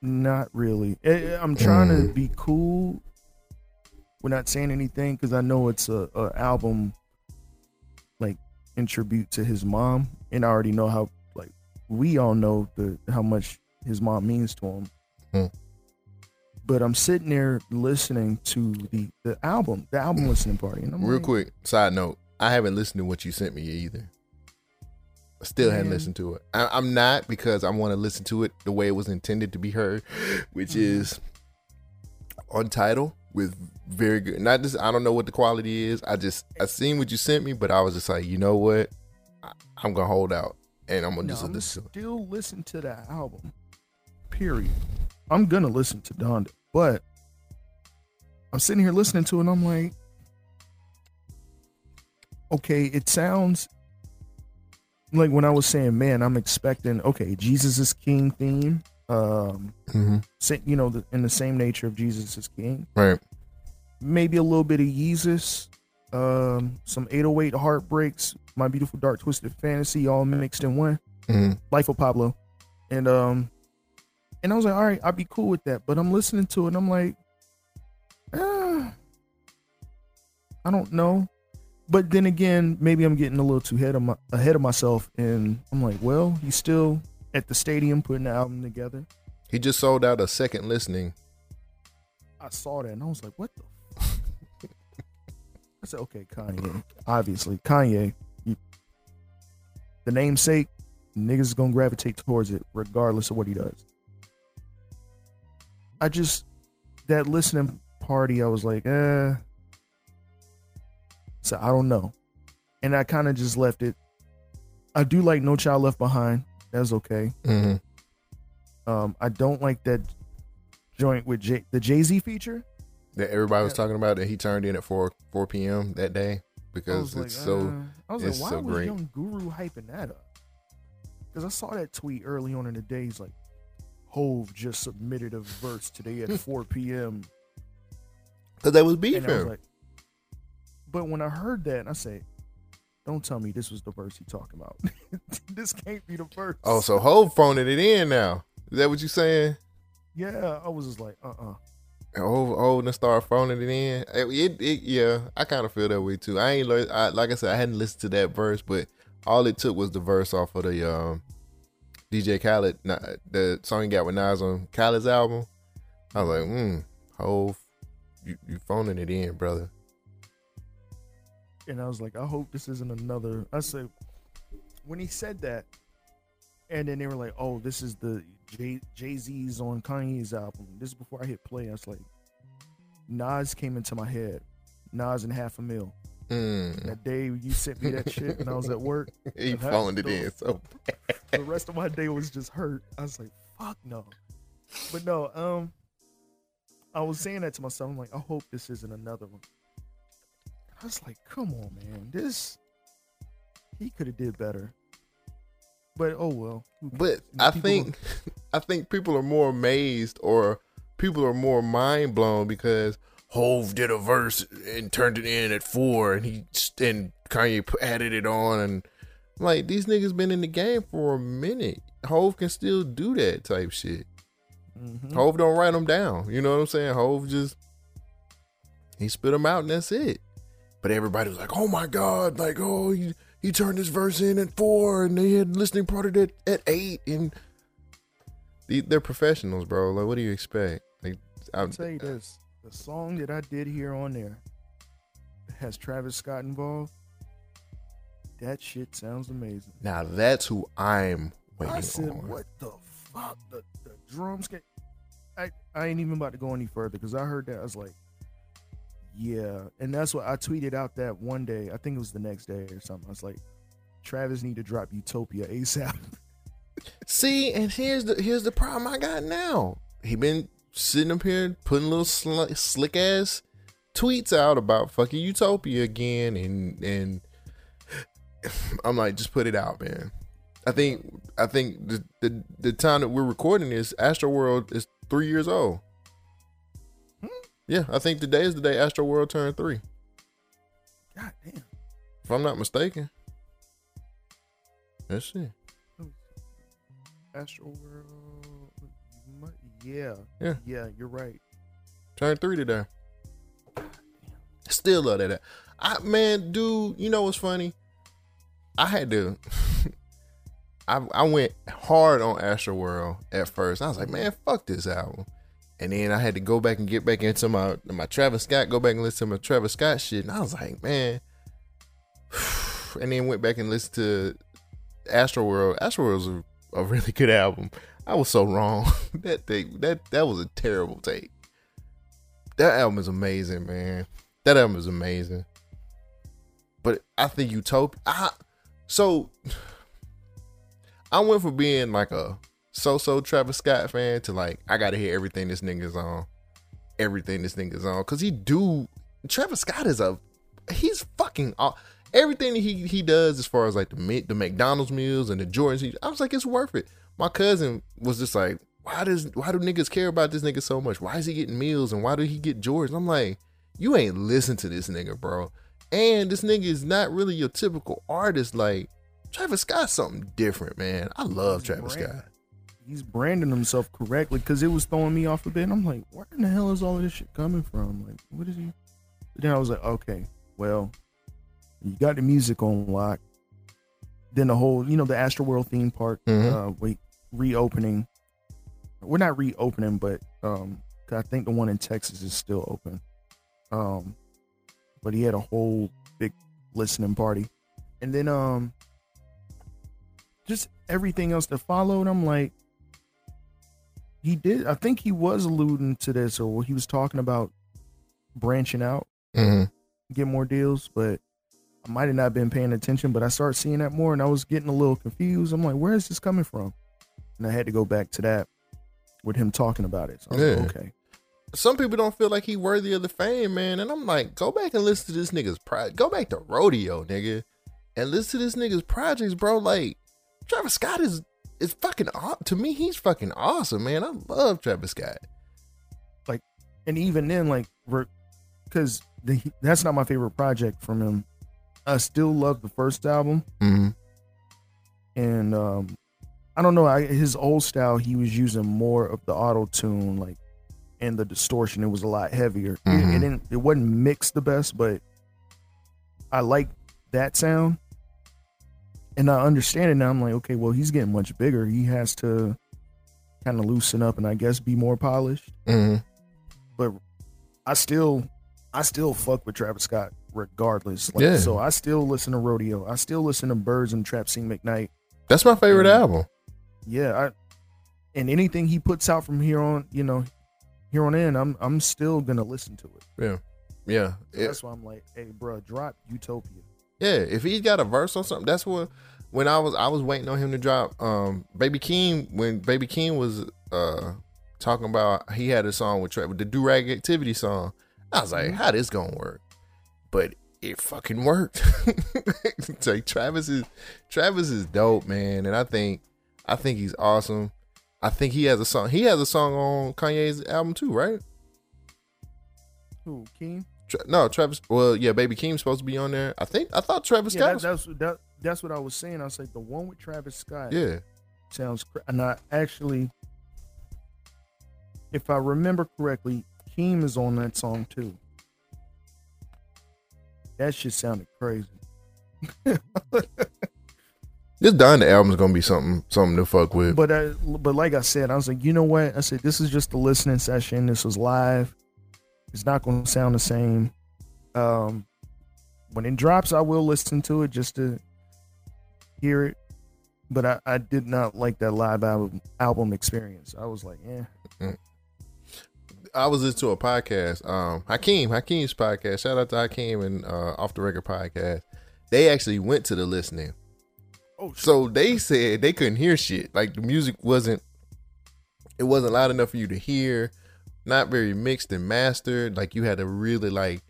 not really. Eh, eh, I'm trying to be cool. We're not saying anything because I know it's a, a album like in tribute to his mom, and I already know how like we all know the how much his mom means to him. Hmm. But I'm sitting there listening to the the album, the album listening party, and I'm Real like, quick, side note. I haven't listened to what you sent me either. I still haven't listened to it. I, I'm not because I want to listen to it the way it was intended to be heard, which Mhm. is on Tidal with very good. Not just I don't know what the quality is. I just I seen what you sent me, but I was just like, you know what, I, I'm gonna hold out and I'm gonna No, just I'm listen. still listen to that album. Period. I'm gonna listen to Donda, but I'm sitting here listening to it and I'm like, okay, it sounds like when I was saying, man, I'm expecting okay, Jesus is King theme, um, Mhm. you know, the, in the same nature of Jesus is King. Right. Maybe a little bit of Yeezus, um, some 808 heartbreaks, my beautiful dark twisted fantasy, all mixed in one. hmm Life of Pablo, and um, and I was like, all right, I'd be cool with that. But I'm listening to it, and I'm like, eh, I don't know. But then again, maybe I'm getting a little too ahead of my ahead of myself, and I'm like, well, he's still at the stadium putting the album together. He just sold out a second listening. I saw that, and I was like, what the. I said, okay, Kanye. Obviously, Kanye. You, the namesake, niggas is gonna gravitate towards it regardless of what he does. I just that listening party, I was like, eh. So I don't know, and I kind of just left it. I do like No Child Left Behind. That's okay. hmm Um, I don't like that joint with J- the Jay Z feature. That everybody was Yeah. talking about that he turned in at four four p.m. that day because it's like, so. uh, I was it's like, why so was great. Young Guru hyping that up? Because I saw that tweet early on in the day. He's like, Hove just submitted a verse today at 4 p.m. Because they was And I was beefing. like, but when I heard that, I said, don't tell me this was the verse he talking about. this can't be the verse. oh, so Hove phoning it in now. Is that what you saying? yeah, I was just like, uh uh Hove, Hove done start phoning it in. It, it, it- yeah, I kind of feel that way too. I ain't I, like I said, I hadn't listened to that verse, but all it took was the verse off of the um, DJ Khaled, the song he got with Nas on Khaled's album. I was like, hmm, Hove, you, you phoning it in, brother. And I was like, I hope this isn't another. I said, when he said that, and then they were like, oh, this is the Jay Z's on Kanye's album. This is before I hit play. I was like, Nas came into my head. Nas and half a mil. Mm. That day you sent me that shit and I was at work. He phoned it in. So The rest of my day was just hurt. I was like, fuck no. But no, um, I was saying that to myself. I'm like, I hope this isn't another one. I was like, come on, man. This he could have did better. But oh well. But? I think I think people are more amazed or people are more mind blown because Hove did a verse and turned it in at four, and he and Kanye added it on, and like these niggas been in the game for a minute. Hove can still do that type shit. Mhm. Hove don't write them down. You know what I'm saying? Hove just he spit them out and that's it. But everybody was like, "Oh my god!" Like, "Oh, you he turned his verse in at four, and they had listening party at at eight, and they, they're professionals, bro. Like, what do you expect? Like, I'll I'm, tell you this: the song that I did hear on there has Travis Scott involved. That shit sounds amazing. now that's who I'm waiting I said, on. "What the fuck? The, the drums get." I I ain't even about to go any further because I heard that I was like, "Yeah," and that's what I tweeted out that one day. I think it was the next day or something. I was like, "Travis need to drop Utopia ASAP." See, and here's the here's the problem I got now. He been sitting up here putting little sl- slick ass tweets out about fucking Utopia again, and and I'm like, just put it out, man. I think I think the the, the time that we're recording this, Astro World is three years old. Hmm? Yeah, I think today is the day Astro World turned three, God damn. if I'm not mistaken. Let's see. Astro World. Yeah. Yeah. Yeah, you're right. Turned three today. Still love that. I man, dude, you know what's funny? I had to I I went hard on Astro World at first. I was like, man, fuck this album. And then I had to go back and get back into my my Travis Scott, go back and listen to my Travis Scott shit. And I was like, man. And then went back and listened to Astro World. Astro World was a, a really good album. I was so wrong. that thing, that that was a terrible take. That album is amazing, man. That album is amazing. But I think Utopia. I, so I went from being like a so-so Travis Scott fan to like I gotta hear everything this nigga's on, everything this nigga's on, cause he do. Travis Scott is a he's fucking everything he he does as far as like the the McDonald's meals and the Jordans. He, I was like, it's worth it. My cousin was just like, why does why do niggas care about this nigga so much? Why is he getting meals and why do he get Jordans? I'm like, you ain't listen to this nigga, bro. And this nigga is not really your typical artist. Like Travis Scott's something different, man. I love He's Travis brand- Scott. He's branding himself correctly because it was throwing me off a bit. I'm like, where in the hell is all of this shit coming from? Like, what is he? Then I was like, okay, well, you got the music on lock. Then the whole, you know, the Astro World theme park, Mhm. uh, wait, reopening. We're not reopening, but um, I think the one in Texas is still open. Um, but he had a whole big listening party, and then um, just everything else that followed. I'm like, he did. I think he was alluding to this, or he was talking about branching out, Mm-hmm. get more deals, but. I might have not been paying attention, but I started seeing that more and I was getting a little confused. I'm like, where is this coming from? And I had to go back to that with him talking about it. So Yeah. like, okay. Some people don't feel like he worthy of the fame, man. And I'm like, go back and listen to this nigga's pro. Go back to rodeo, nigga, and listen to this nigga's projects, bro. Like Travis Scott is is fucking to me. He's fucking awesome, man. I love Travis Scott. Like, and even then, like, because that's not my favorite project from him. I still love the first album. Mm-hmm. And um, I don't know, I, his old style, he was using more of the auto tune, like, and the distortion. It was a lot heavier. It- It, Mhm. didn't, it wasn't mixed the best, but I like that sound. And I understand it now. I'm like, okay, well, he's getting much bigger. He has to kind of loosen up and I guess be more polished. Mm-hmm. But I still, I still fuck with Travis Scott regardless. Like, Yeah. So I still listen to Rodeo. I still listen to Birds and Trap Sing McKnight. That's my favorite Mhm. album. Yeah, I and anything he puts out from here on, you know, here on in, I'm I'm still gonna listen to it. Yeah, yeah, So It- that's why I'm like, hey, bro, drop Utopia. yeah. If he's got a verse on something, that's what. When I was I was waiting on him to drop. Um, Baby Keem when Baby Keem was uh talking about he had a song with Travis, the Do Rag Activity song. I was like, how this gonna work? But it fucking worked. Like Travis is Travis is dope, man, and I think I think he's awesome. I think he has a song. He has a song on Kanye's album too, right? Who, Keem? Tra- no, Travis. Well, yeah, Baby Keem's supposed to be on there. I think. I thought Travis Yeah, Scott. that, was, that's that, that's what I was saying. I was like, the one with Travis Scott yeah. sounds. Cra- and I actually, if I remember correctly, Keem is on that song too. That shit sounded crazy. This Donda album is gonna be something something to fuck with. But I, but like I said, I was like, you know what? I said this is just a listening session. This was live. It's not going to sound the same. Um, when it drops, I will listen to it just to hear it. But I, I did not like that live album album experience. I was like, yeah, I was listening to a podcast, um, Hakeem, Hakeem's podcast. Shout out to Hakeem and uh, Off the Record podcast. They actually went to the listening. Oh, So they said they couldn't hear shit. Like the music wasn't it wasn't loud enough for you to hear, not very mixed and mastered. Like you had to really like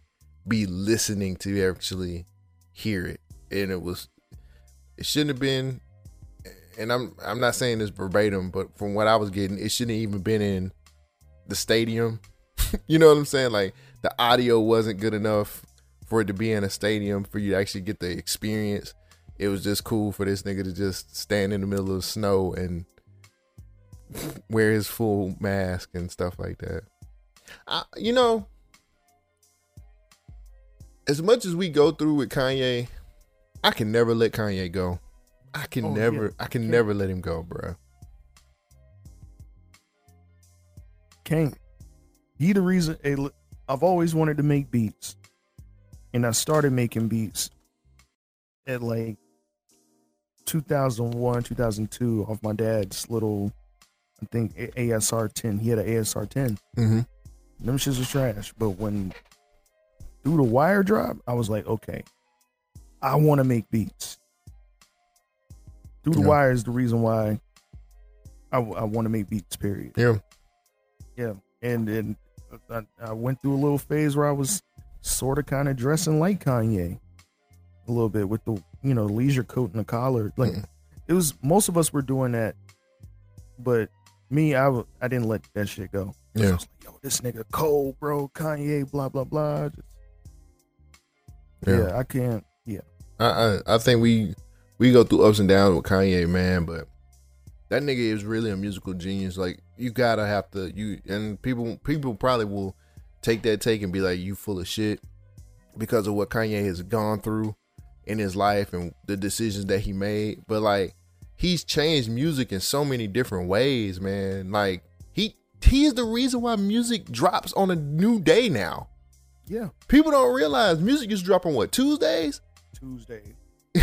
be listening to actually hear it. And it was it shouldn't have been and I'm I'm not saying this verbatim, but from what I was getting, it shouldn't have even been in the stadium. you know what I'm saying? Like the audio wasn't good enough for it to be in a stadium for you to actually get the experience. It was just cool for this nigga to just stand in the middle of the snow and wear his full mask and stuff like that. I, you know, as much as we go through with Kanye, I can never let Kanye go. I can Oh, never, yeah. I can Can't. never let him go, bro. can't. He the reason. I've always wanted to make beats, and I started making beats at like 2001, 2002 off my dad's little, I think ASR 10. He had an ASR 10. Mm-hmm. Them shits was trash. But when through the wire drop, I was like, okay, I want to make beats. Through the Yeah. wire is the reason why I, want to make beats. Period. Yeah. Yeah, and then I, I went through a little phase where I was sort of kind of dressing like Kanye, a little bit with the you know leisure coat and the collar. Like Mm. it was most of us were doing that, but me, I w- I didn't let that shit go. I Yeah. was like, yo, this nigga cold, bro. Kanye, blah blah blah. Just- Yeah. yeah, I can't. Yeah, I, I I think we we go through ups and downs with Kanye, man, but that nigga is really a musical genius. Like you gotta have to you and people people probably will take that take and be like you full of shit because of what Kanye has gone through in his life and the decisions that he made. But like he's changed music in so many different ways, man. Like he he is the reason why music drops on a new day now. yeah. People don't realize music used to drop on what Tuesdays. Tuesday,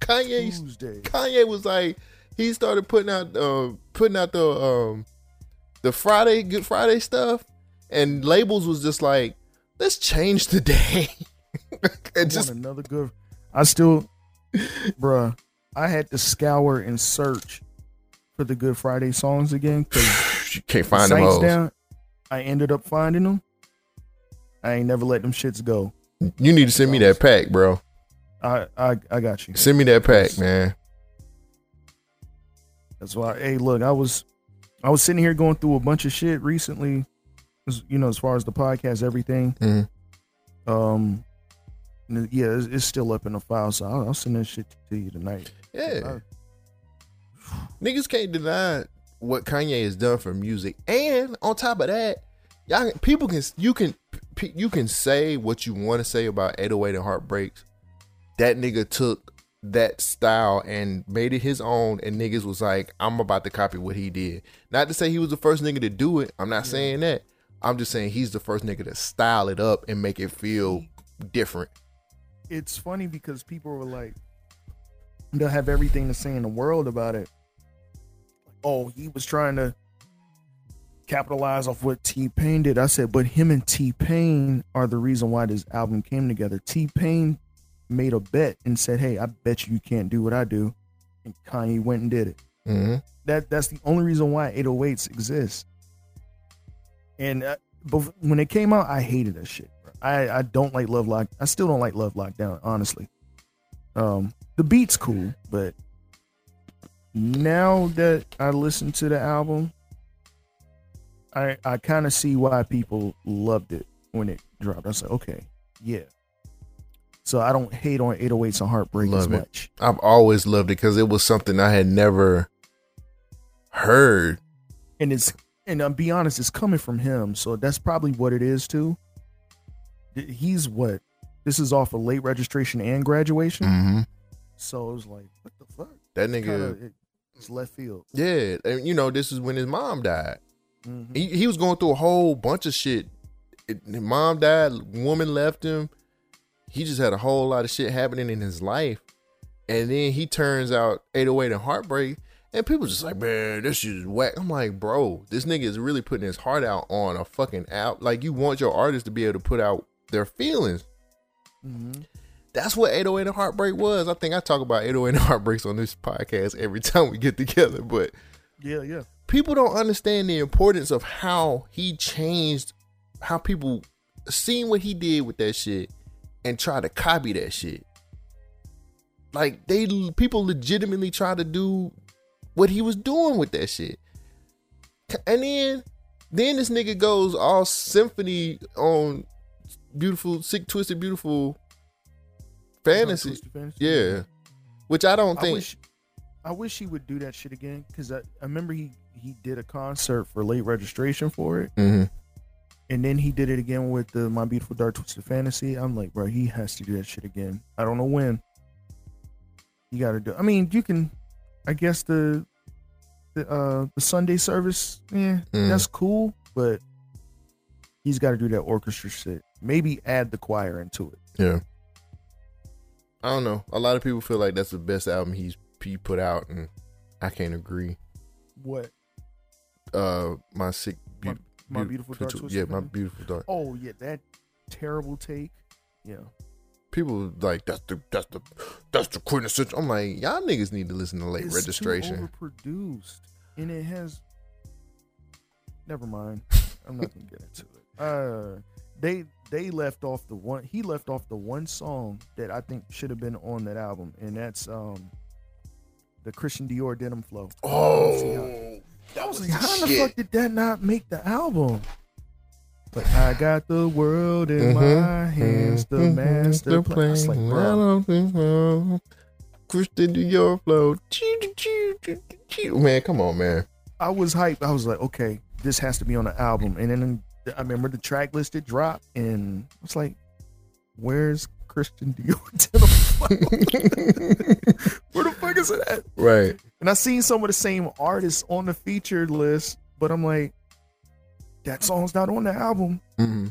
Kanye Tuesday. Kanye was like he started putting out uh putting out the um the Friday Good Friday stuff and labels was just like let's change the day. I and just want another good. I still, bruh, I had to scour and search for the Good Friday songs again because you can't find them down. I ended up finding them. I ain't never let them shits go. You need to send me that pack, bro. I I, I got you. Send me that pack, man. That's why. Hey, look, I was I was sitting here going through a bunch of shit recently. You know, as far as the podcast, everything. Mhm. Um, yeah, it's, it's still up in the file, so I'll, I'll send that shit to you tonight. Yeah. Niggas can't deny what Kanye has done for music, and on top of that, y'all people can you can you can say what you want to say about 808 and Heartbreaks. That nigga took that style and made it his own, and niggas was like, "I'm about to copy what he did." Not to say he was the first nigga to do it. I'm not saying that. I'm just saying he's the first nigga to style it up and make it feel different. It's funny because people were like, they'll have everything to say in the world about it. Oh, he was trying to capitalize off what T Pain did. I said, but him and T Pain are the reason why this album came together. T Pain made a bet and said, "Hey, I bet you you can't do what I do," and Kanye went and did it. hmm That that's the only reason why 808s exist. And uh, when it came out, I hated that shit. I I don't like Love Lock. I still don't like Love Lockdown. Honestly, um, the beat's cool, but now that I listen to the album, I I kind of see why people loved it when it dropped. I said, okay, yeah. So I don't hate on 808s and Heartbreak as Love it. much. I've always loved it because it was something I had never heard. and it's and I'll be honest, it's coming from him, so that's probably what it is too. He's what this is off of late registration and graduation. Mm-hmm. So it was like, what the fuck? That nigga, Kinda, it's left field. yeah, and you know, this is when his mom died. Mhm. He he was going through a whole bunch of shit. It, his mom died, woman left him. He just had a whole lot of shit happening in his life, and then he turns out 808 and heartbreak, and people just like, man, this shit is whack. I'm like, bro, this nigga is really putting his heart out on a fucking out. Like you want your artist to be able to put out their feelings. Mhm. That's what 808 and Heartbreak was. I think I talk about 808 and Heartbreaks on this podcast every time we get together, but Yeah, yeah. people don't understand the importance of how he changed how people seen what he did with that shit and try to copy that shit. Like they people legitimately try to do what he was doing with that shit. And then then this nigga goes all symphony on beautiful sick twisted beautiful fantasy. Twisted Fantasy? Yeah. Which I don't I think wish, I wish he would do that shit again because I, I remember he he did a concert for late registration for it, Mhm. and then he did it again with the My Beautiful Dark Twisted Fantasy. I'm like, bro, he has to do that shit again. I don't know when. You got to do. I mean, you can. I guess the the uh the Sunday service, yeah, Mm. that's cool, but he's got to do that orchestra shit. Maybe add the choir into it. Yeah. I don't know. A lot of people feel like that's the best album he's he put out, and I can't agree. What? Uh, my sick, My- My beau- beautiful dark Twisted- twisted. yeah, my beautiful dark. Oh yeah, that terrible take. Yeah. People like that's the that's the that's the quintessential. I'm like, y'all niggas need to listen to late It's registration. Too overproduced, and it has. Never mind. I'm not gonna get into it. Uh, they they left off the one. He left off the one song that I think should have been on that album, and that's um, the Christian Dior Denim Flow. Oh, I was like, how the fuck did that not make the album? But I got the world in Mm-hmm. my hands, the master plan. I was like, bro, Christian Dior flow. Man, come on, man. I was hyped. I was like, okay, this has to be on the album. And then I remember the track list it dropped, and I was like, where's Christian Dior? Where the fuck is it at? Right. And I seen some of the same artists on the featured list, but I'm like, that song's not on the album. hmm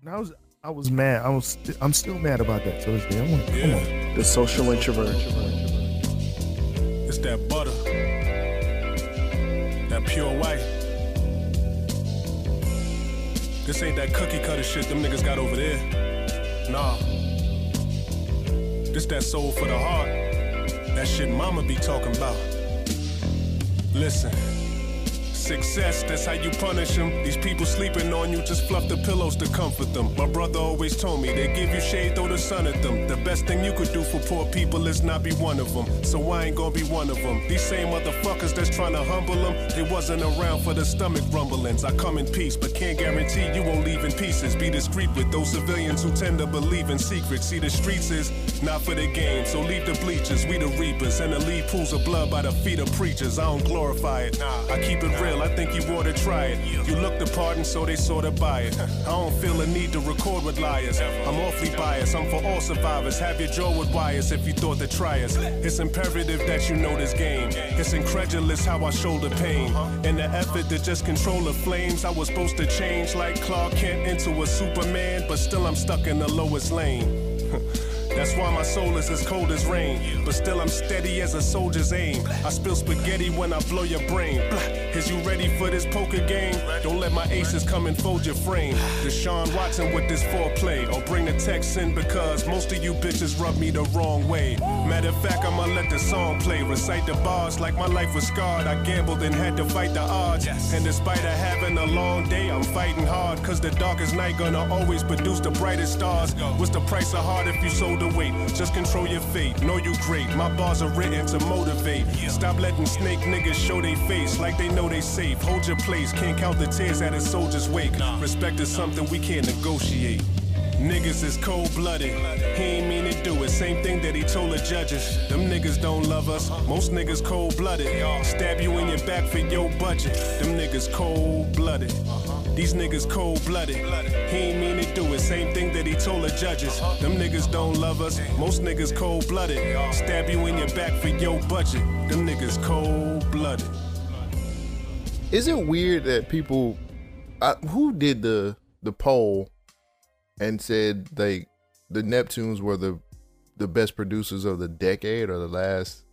And I was, I was mad. I was, st- I'm still mad about that to this day. I'm like, come on. The social introvert. It's that butter. That pure white. This ain't that cookie cutter shit them niggas got over there. Nah. This that soul for the heart. That shit mama be talking about. Listen. Success, that's how you punish them. These people sleeping on you, just fluff the pillows to comfort them. My brother always told me they give you shade, throw the sun at them. The best thing you could do for poor people is not be one of them. So I ain't gonna be one of them. These same motherfuckers that's trying to humble them, they wasn't around for the stomach rumblings. I come in peace, but can't guarantee you won't leave in pieces. Be discreet with those civilians who tend to believe in secrets. See, the streets is not for the game, so leave the bleachers. We the reapers, and the lead pools of blood by the feet of preachers. I don't glorify it. I keep it real. I think you ought to try it. You look the part, and so they sort of buy it. I don't feel a need to record with liars. I'm awfully biased. I'm for all survivors. Have your jaw with wires if you thought to try us. It's imperative that you know this game. It's incredulous how I shoulder pain. In the effort to just control the flames, I was supposed to change like Clark Kent into a Superman, but still I'm stuck in the lowest lane. That's why my soul is as cold as rain. But still, I'm steady as a soldier's aim. I spill spaghetti when I blow your brain. Is you ready for this poker game? Don't let my aces come and fold your frame. Deshaun Watson with this foreplay. Or bring the text in because most of you bitches rub me the wrong way. Matter of fact, I'ma let the song play. Recite the bars like my life was scarred. I gambled and had to fight the odds. And despite of having a long day, I'm fighting hard. Cause the darkest night gonna always produce the brightest stars. What's the price of heart if you sold Just control your fate. Know you great. My bars are written to motivate. Stop letting snake niggas show they face like they know they safe. Hold your place. Can't count the tears at a soldier's wake. Respect is something we can't negotiate. Niggas is cold blooded. He ain't mean to do it. Same thing that he told the judges. Them niggas don't love us. Most niggas cold blooded. Stab you in your back for your budget. Them niggas cold blooded. Uh-huh. These niggas cold blooded. He ain't mean to do it. Same thing that he told the judges. Them niggas don't love us. Most niggas cold blooded. Stab you in your back for your budget. Them niggas cold blooded. Is it weird that people, uh, who did the the poll, and said they the Neptunes were the the best producers of the decade or the last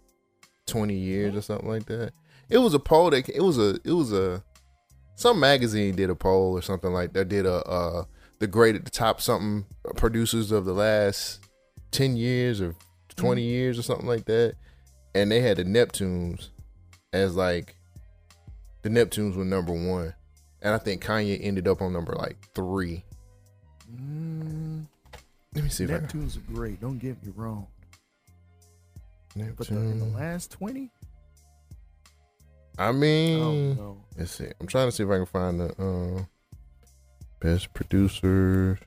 twenty years or something like that? It was a poll that it was a it was a some magazine did a poll or something like that. Did a uh the great at the top something producers of the last ten years or 20 years or something like that, and they had the Neptunes as like the Neptunes were number one, and I think Kanye ended up on number like three. Mm, Let me see if Neptunes are great. Don't get me wrong. I can. But the, in the last 20, I I mean, don't know. Let's see. I'm trying to see if I can find the uh, best producers.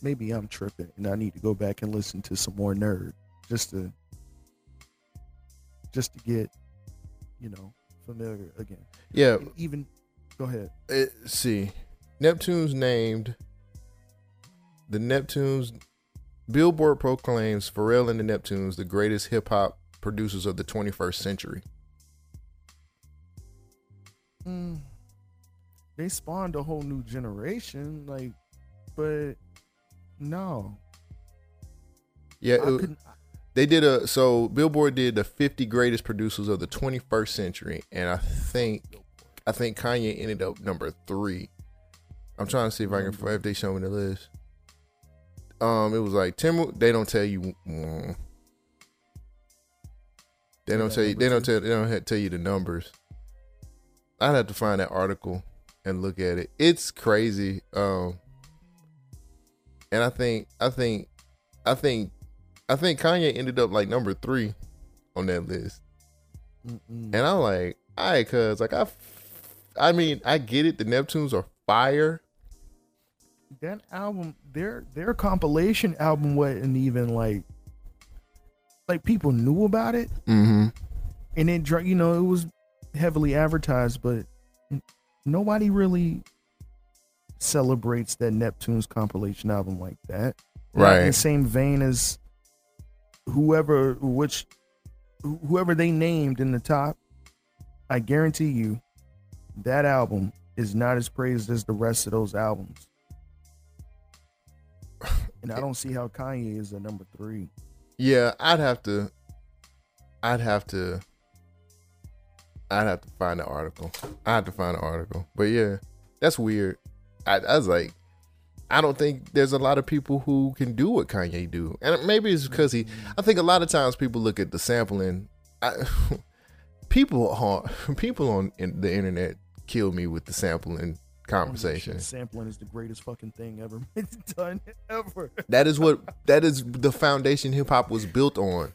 Maybe I'm tripping and I need to go back and listen to some more N.E.R.D. just to just to get, you know, familiar again. Yeah, even go ahead. it, see, Neptune's named the Neptunes. Billboard proclaims Pharrell and the Neptunes the greatest hip hop producers of the 21st century. Mm, they spawned a whole new generation, like, but no, Yeah, it- they did a so Billboard did the 50 greatest producers of the 21st century, and I think I think Kanye ended up number three. I'm trying to see if I can if they show me the list. Um, it was like Tim. They don't tell you. mm. they don't tell you. They don't tell. They don't tell you the numbers. I'd have to find that article and look at it. It's crazy. Um, and I think I think I think I think Kanye ended up like number three on that list. Mm-mm. And I'm like, all right, cuz like I, I mean, I get it. The Neptunes are fire. that album, their their compilation album wasn't even like like people knew about it, Mm-hmm. and then you know it was heavily advertised, but nobody really celebrates that Neptune's compilation album like that. Right. in the same vein as whoever which whoever they named in the top. I guarantee you, that album is not as praised as the rest of those albums. And I don't see how Kanye is at number three. Yeah, I'd have to. I'd have to. I'd have to find the article. I have to find the article. But yeah, that's weird. I, I was like, I don't think there's a lot of people who can do what Kanye do, and maybe it's because he. I think a lot of times people look at the sampling. I, people on people on in the internet kill me with the sampling conversation. Sampling is the greatest fucking thing ever done ever. That is what that is the foundation hip hop was built on.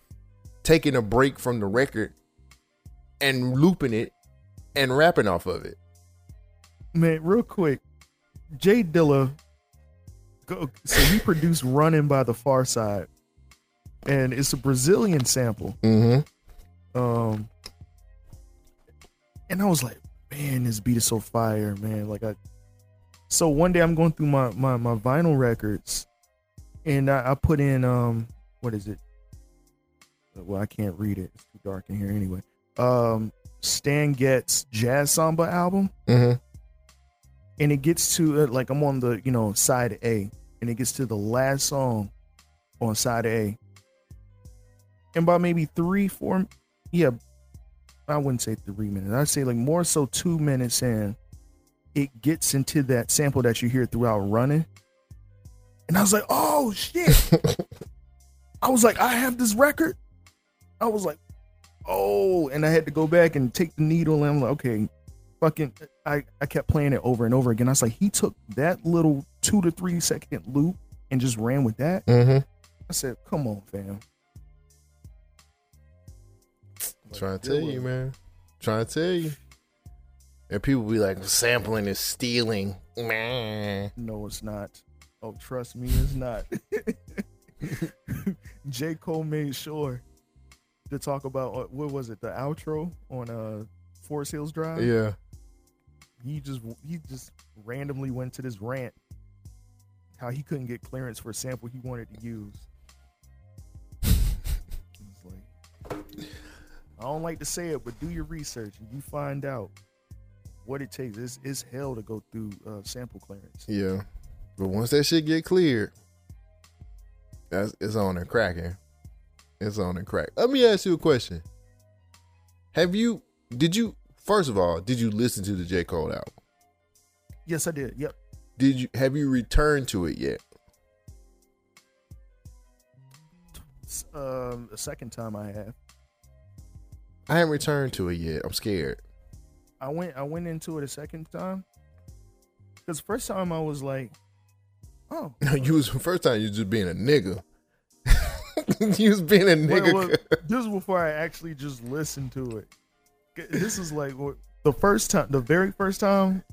Taking a break from the record and looping it and rapping off of it. Man, real quick, J Dilla. Go, so he produced "Running" by the Pharcyde, and it's a Brazilian sample. Mm-hmm. Um, and I was like, man, this beat is so fire, man. Like I, so one day I'm going through my my, my vinyl records, and I, I put in um, what is it? Well, I can't read it. It's too dark in here anyway. Um, Stan Getz Jazz Samba album, Mm-hmm. and it gets to uh, like I'm on the you know side A, and it gets to the last song on side A, and by maybe three, four, yeah, I wouldn't say three minutes. I'd say like more so two minutes in, it gets into that sample that you hear throughout running, and I was like, oh shit! I was like, I have this record. I was like, oh, and I had to go back and take the needle, and I'm like, okay, fucking I, I kept playing it over and over again. I was like, he took that little two to three second loop and just ran with that. Mm-hmm. I said, come on, fam. Trying to tell you, man. Trying to tell you. And people be like, sampling is stealing. Man. No, it's not. Oh, trust me, it's not. J. Cole made sure to talk about uh, what was it, the outro on uh Forest Hills Drive. Yeah. He just he just randomly went to this rant how he couldn't get clearance for a sample he wanted to use. Like, I don't like to say it, but do your research and you find out what it takes. It's, it's hell to go through uh, sample clearance. Yeah. But once that shit get cleared, that's it's on and cracking. It's on and crack. Let me ask you a question. Have you did you first of all, did you listen to the J. Cole album? Yes, I did. Yep. Did you have you returned to it yet? Um, the second time I have, I haven't returned to it yet. I'm scared. I went I went into it a second time because first time I was like, oh, No, you was first time you just being a nigga. you was being a nigga. well, this is before I actually just listened to it. This is like what- the first time, the very first time,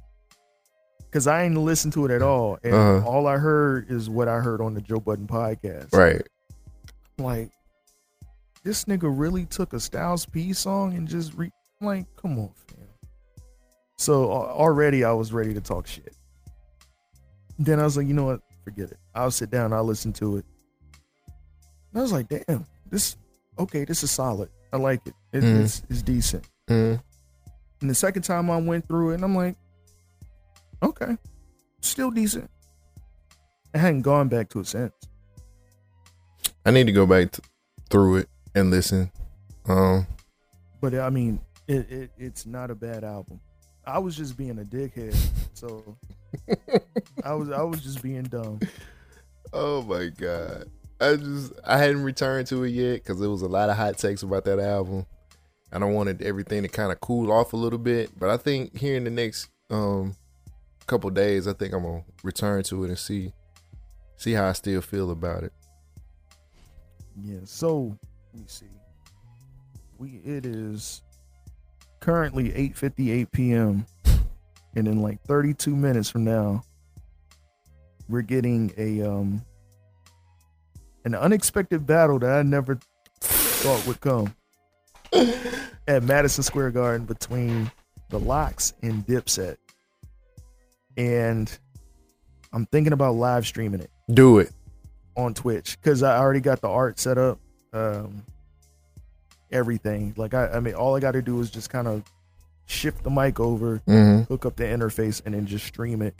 because I ain't listened to it at all, and Uh-huh. all I heard is what I heard on the Joe Budden podcast. right. Like, this nigga really took a Styles P song and just re. Like, come on, fam. So uh, already I was ready to talk shit. Then I was like, you know what? Forget it. I'll sit down. I'll listen to it. And I was like, damn, this okay. This is solid. I like it. it Mhm. It's it's decent. Mm. And the second time I went through it, and I'm like, okay, still decent. I hadn't gone back to it since. I need to go back th- through it and listen. Um, But I mean, it, it it's not a bad album. I was just being a dickhead, so I was I was just being dumb. oh my god, I just I hadn't returned to it yet because there was a lot of hot takes about that album, and I wanted everything to kind of cool off a little bit. But I think here in the next um couple days, I think I'm gonna return to it and see see how I still feel about it. Yeah. So let me see. We it is currently 8:58 p.m. and in like 32 minutes from now, we're getting a um an unexpected battle that I never thought would come at Madison Square Garden between the LOX and Dipset. And I'm thinking about live streaming it Do it. on Twitch because I already got the art set up, um, everything. Like I, I mean, all I got to do is just kind of shift the mic over, Mm-hmm. hook up the interface, and then just stream it.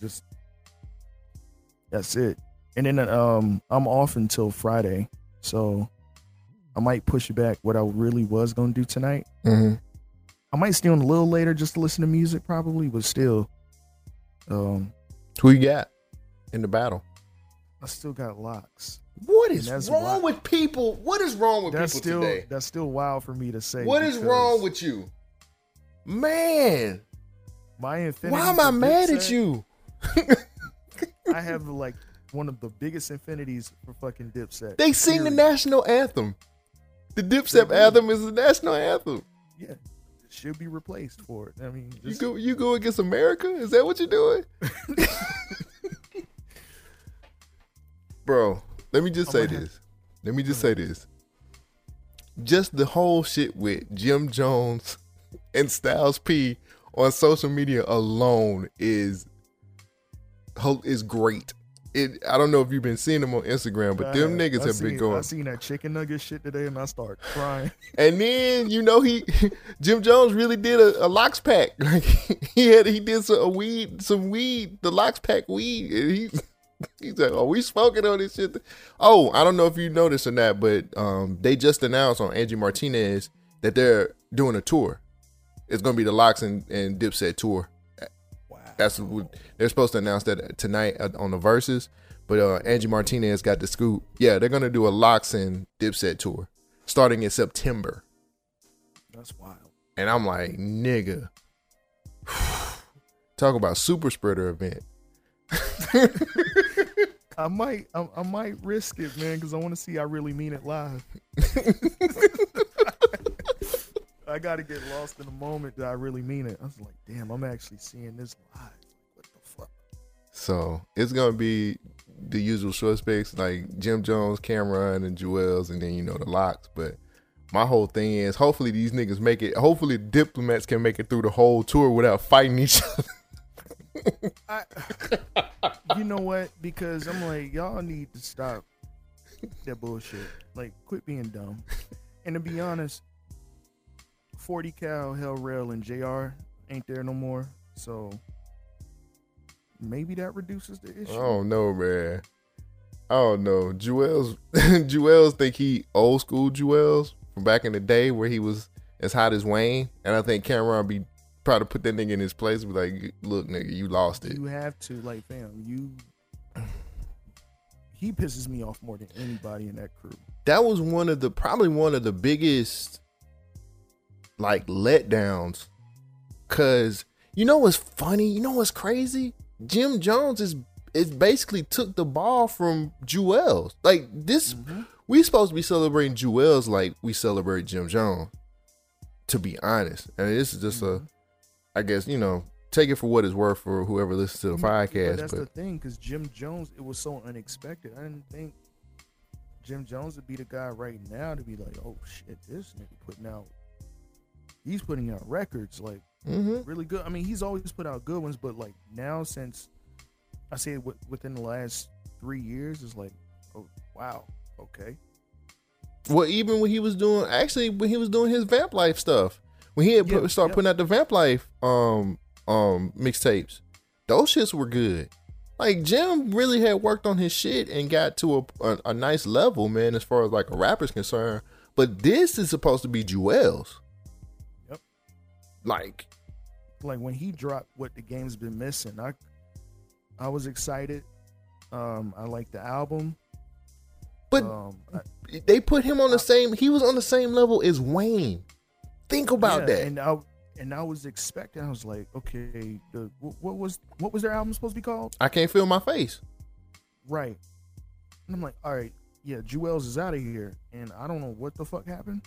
Just that's it. And then um, I'm off until Friday, so I might push back. What I really was gonna do tonight, Mm-hmm. I might stay on a little later just to listen to music, probably, but still, um, Who you got in the battle? I still got LOX. What And wrong why- with people? What is wrong with That's people still today? that's still wild for me to say. What is wrong with you, man? my infinity? Why am I mad at you? I have like one of the biggest infinities for fucking Dipset. They sing the national anthem. The Dipset anthem is the national anthem. Yeah, it should be replaced for it. I mean, You go, you go against America? Is that what you're doing, bro? Let me just say this. Let me just say this. Just the whole shit with Jim Jones and Styles P on social media alone is is great. It, I don't know if you've been seeing them on Instagram, but I them have- niggas I have seen, been going. I seen that chicken nugget shit today, and I start crying. And then you know he Jim Jones really did a, a LOX pack. Like he had he did some a weed some weed the LOX pack weed. And he he's like, oh, we smoking on this shit. Oh, I don't know if you noticed or not, but um, they just announced on Angie Martinez that they're doing a tour. It's gonna be the LOX and, and Dipset tour. That's what they're supposed to announce that tonight on the Verzuz. But uh, Angie Martinez got the scoop. Yeah, they're gonna do a LOX and Dipset tour starting in September. That's wild. And I'm like, nigga. Talk about super spreader event. I might, I, I might risk it, man, because I want to see I really mean it live. I got to get lost in the moment that I really mean it. I was like, damn, I'm actually seeing this live. What the fuck? So it's gonna be the usual suspects like Jim Jones, Cam'ron, and Juelz, and then you know the LOX. But my whole thing is hopefully these niggas make it. Hopefully diplomats can make it through the whole tour without fighting each other. I, you know what? Because I'm like, y'all need to stop that bullshit. Like, quit being dumb. And to be honest, 40 Cal, Hell Rell, and JR ain't there no more. So maybe that reduces the issue. I don't know, man. I don't know. Juelz, Juelz think he old school Juelz from back in the day where he was as hot as Wayne, and I think Cam'ron be probably put that nigga in his place. And be like, look, nigga, you lost it. You have to, like, fam, you. He pisses me off more than anybody in that crew. That was one of the probably one of the biggest like letdowns. Cause you know what's funny? You know what's crazy? Jim Jones is is basically took the ball from Juelz. Like this, mm-hmm. we supposed to be celebrating Juelz like we celebrate Jim Jones. To be honest, and this is just a, mm-hmm. I guess you know, take it for what it's worth for whoever listens to the mm-hmm. But podcast. that's But, the thing, because Jim Jones, it was so unexpected. I didn't think Jim Jones would be the guy right now to be like, oh shit, this nigga putting out, he's putting out records like Mhm. really good. I mean, he's always put out good ones, but like now since I say wi- within the last three years, it's like, oh wow, okay, Well, even when he was doing, actually, when he was doing his Vamp Life stuff, when he had put, started yeah. putting out the Vamp Life um um mixtapes, those shits were good. Like Jim really had worked on his shit and got to a, a a nice level, man, as far as like a rapper's concerned. But this is supposed to be Juelz. Like, like when he dropped what the game's been missing, I I was excited. Um, I like the album. but Um, I, they put him on the same. He was on the same level as Wayne. Think about Yeah, that. And I and I was expecting. I was like, okay, the what was what was their album supposed to be called? I can't feel my face. Right. And I'm like, all right, yeah, Juelz is out of here, and I don't know what the fuck happened.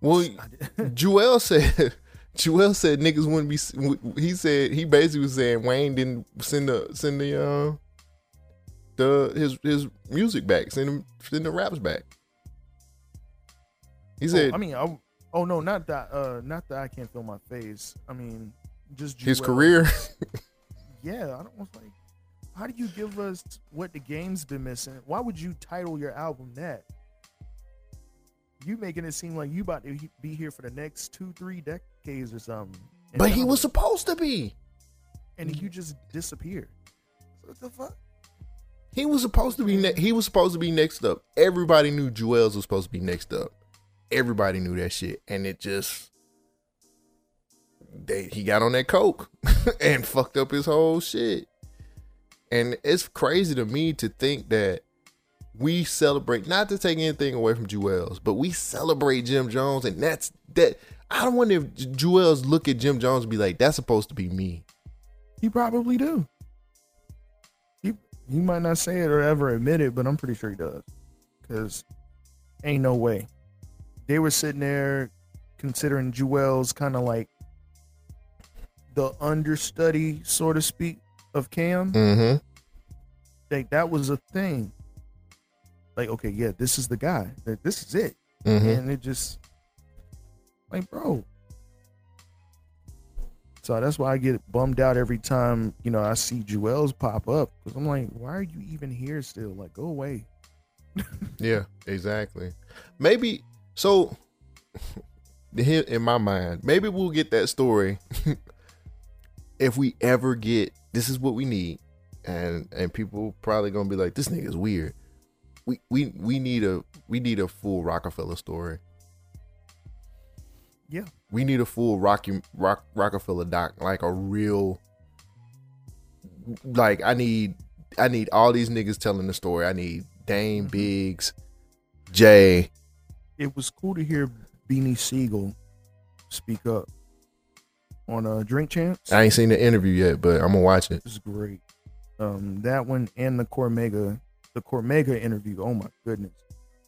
Well, Joel said Joel said niggas wouldn't be. He said he basically was saying Wayne didn't send the send the uh the his his music back, send him send the raps back. He said oh, I mean, I, oh no, not that. Uh, not that I can't feel my face. I mean, just his career. Yeah, I don't was like, how do you give us what the game's been missing? Why would you title your album that? You making it seem like you about to be here for the next two, three decades or something. And but he was like- supposed to be. and you just disappeared. What the fuck? He was supposed to be. Ne- he was supposed to be next up. Everybody knew Joel's was supposed to be next up. Everybody knew that shit, and it just they he got on that coke and fucked up his whole shit. And it's crazy to me to think that we celebrate not to take anything away from Juelz, but we celebrate Jim Jones, and that's that. I don't wonder if Juelz look at Jim Jones and be like, "That's supposed to be me." He probably do. He he might not say it or ever admit it, but I'm pretty sure he does. Cause ain't no way. They were sitting there considering Juelz kind of like the understudy, so to speak, of Cam. Mm-hmm. Like that was a thing. Like, okay, yeah, this is the guy. This is it. Mm-hmm. And it just like, bro. So that's why I get bummed out every time, you know, I see Juelz pop up. Because I'm like, why are you even here still? Like, go away. Yeah, exactly. Maybe so. here In my mind, maybe we'll get that story if we ever get. This is what we need, and and people probably gonna be like, "This nigga's weird." We we we need a we need a full Rockefeller story. Yeah. We need a full Rocky Rock Rockefeller doc, like a real. Like I need, I need all these niggas telling the story. I need Dame Biggs, Jay. It was cool to hear Beanie Sigel speak up on a Drink Champs. I ain't seen the interview yet, but I'm gonna watch it. It's great. Um, that one and the Cormega, the Cormega interview. Oh my goodness.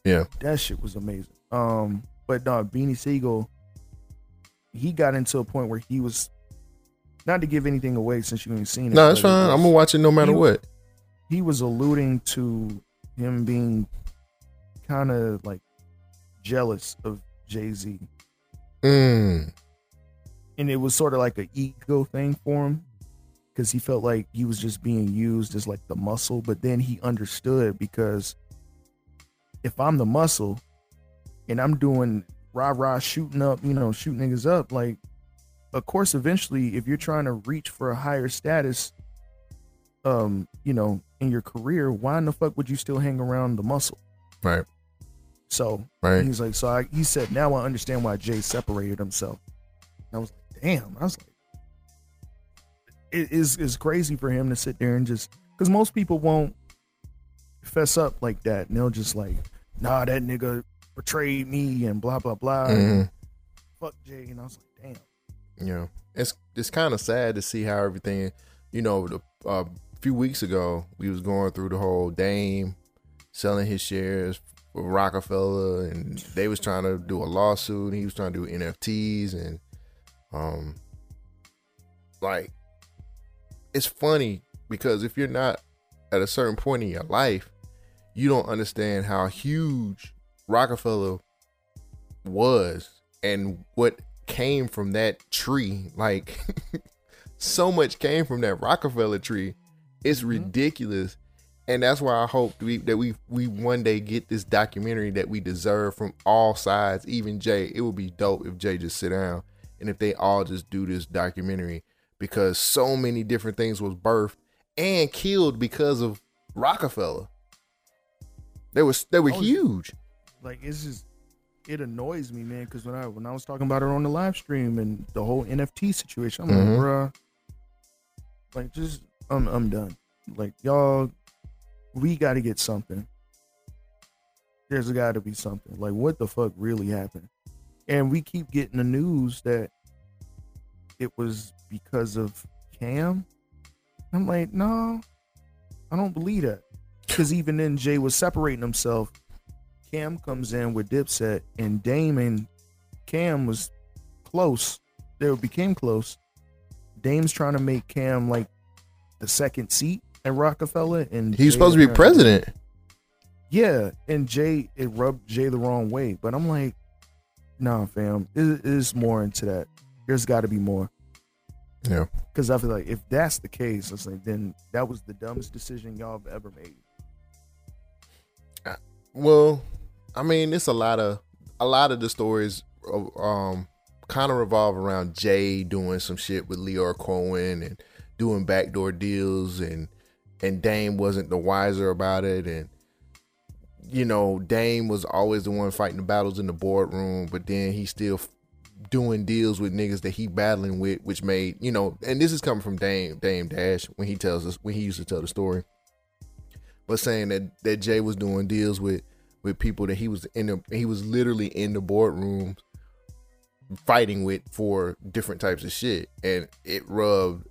Yeah, that shit was amazing. Um, but no, Beanie Sigel, he got into a point where he was not to give anything away since you ain't seen it. no, that's but it fine. was- I'm gonna watch it no matter he- what. He was alluding to him being kind of like jealous of Jay Z, Mm. and it was sort of like an ego thing for him because he felt like he was just being used as like the muscle. But then he understood because if I'm the muscle and I'm doing rah rah shooting up, you know, shooting niggas up, like, of course, eventually, if you're trying to reach for a higher status, um, you know, in your career, why in the fuck would you still hang around the muscle? Right. So Right. he's like, so I, he said, now I understand why Jay separated himself. And I was like, damn. I was like, it is is crazy for him to sit there and just because most people won't fess up like that, and they'll just like, nah, that nigga betrayed me and blah blah blah. Mhm. Fuck Jay, and I was like, damn. know it's it's kind of sad to see how everything you know the uh, few weeks ago we was going through the whole dame selling his shares for rockefeller and they was trying to do a lawsuit and he was trying to do nfts and um like it's funny because if you're not at a certain point in your life you don't understand how huge rockefeller was and what came from that tree. Like so much came from that Rockefeller tree. It's mm-hmm. ridiculous. And that's why I hope we, that we we one day get this documentary that we deserve from all sides, even Jay. It would be dope if Jay just sit down and if they all just do this documentary because so many different things was birthed and killed because of Rockefeller. They was they were Oh, huge. Like it's just it annoys me, man, because when I when I was talking about it on the live stream and the whole NFT situation, I'm Mhm. like, bruh, like just I'm I'm done. Like y'all, we got to get something. There's got to be something. Like what the fuck really happened? And we keep getting the news that it was because of Cam. I'm like, no, I don't believe that. Because even then, Jay was separating himself. Cam comes in with Dipset, and Dame and Cam was close. They became close. Dame's trying to make Cam like the second seat at Rockefeller, and He was Jay supposed to be president. Yeah, and Jay it rubbed Jay the wrong way, but I'm like, nah, fam, it is more into that. There's got to be more. Yeah. Because I feel like if that's the case, it's like then that was the dumbest decision y'all have ever made. Well, I mean, it's a lot of a lot of the stories um kind of revolve around Jay doing some shit with Lyor Cohen and doing backdoor deals and and Dame wasn't the wiser about it and you know, Dame was always the one fighting the battles in the boardroom, but then he still doing deals with niggas that he battling with, which made you know, and this is coming from Dame Dame Dash when he tells us when he used to tell the story, but saying that that Jay was doing deals with with people that he was in the he was literally in the boardrooms fighting with for different types of shit, and it rubbed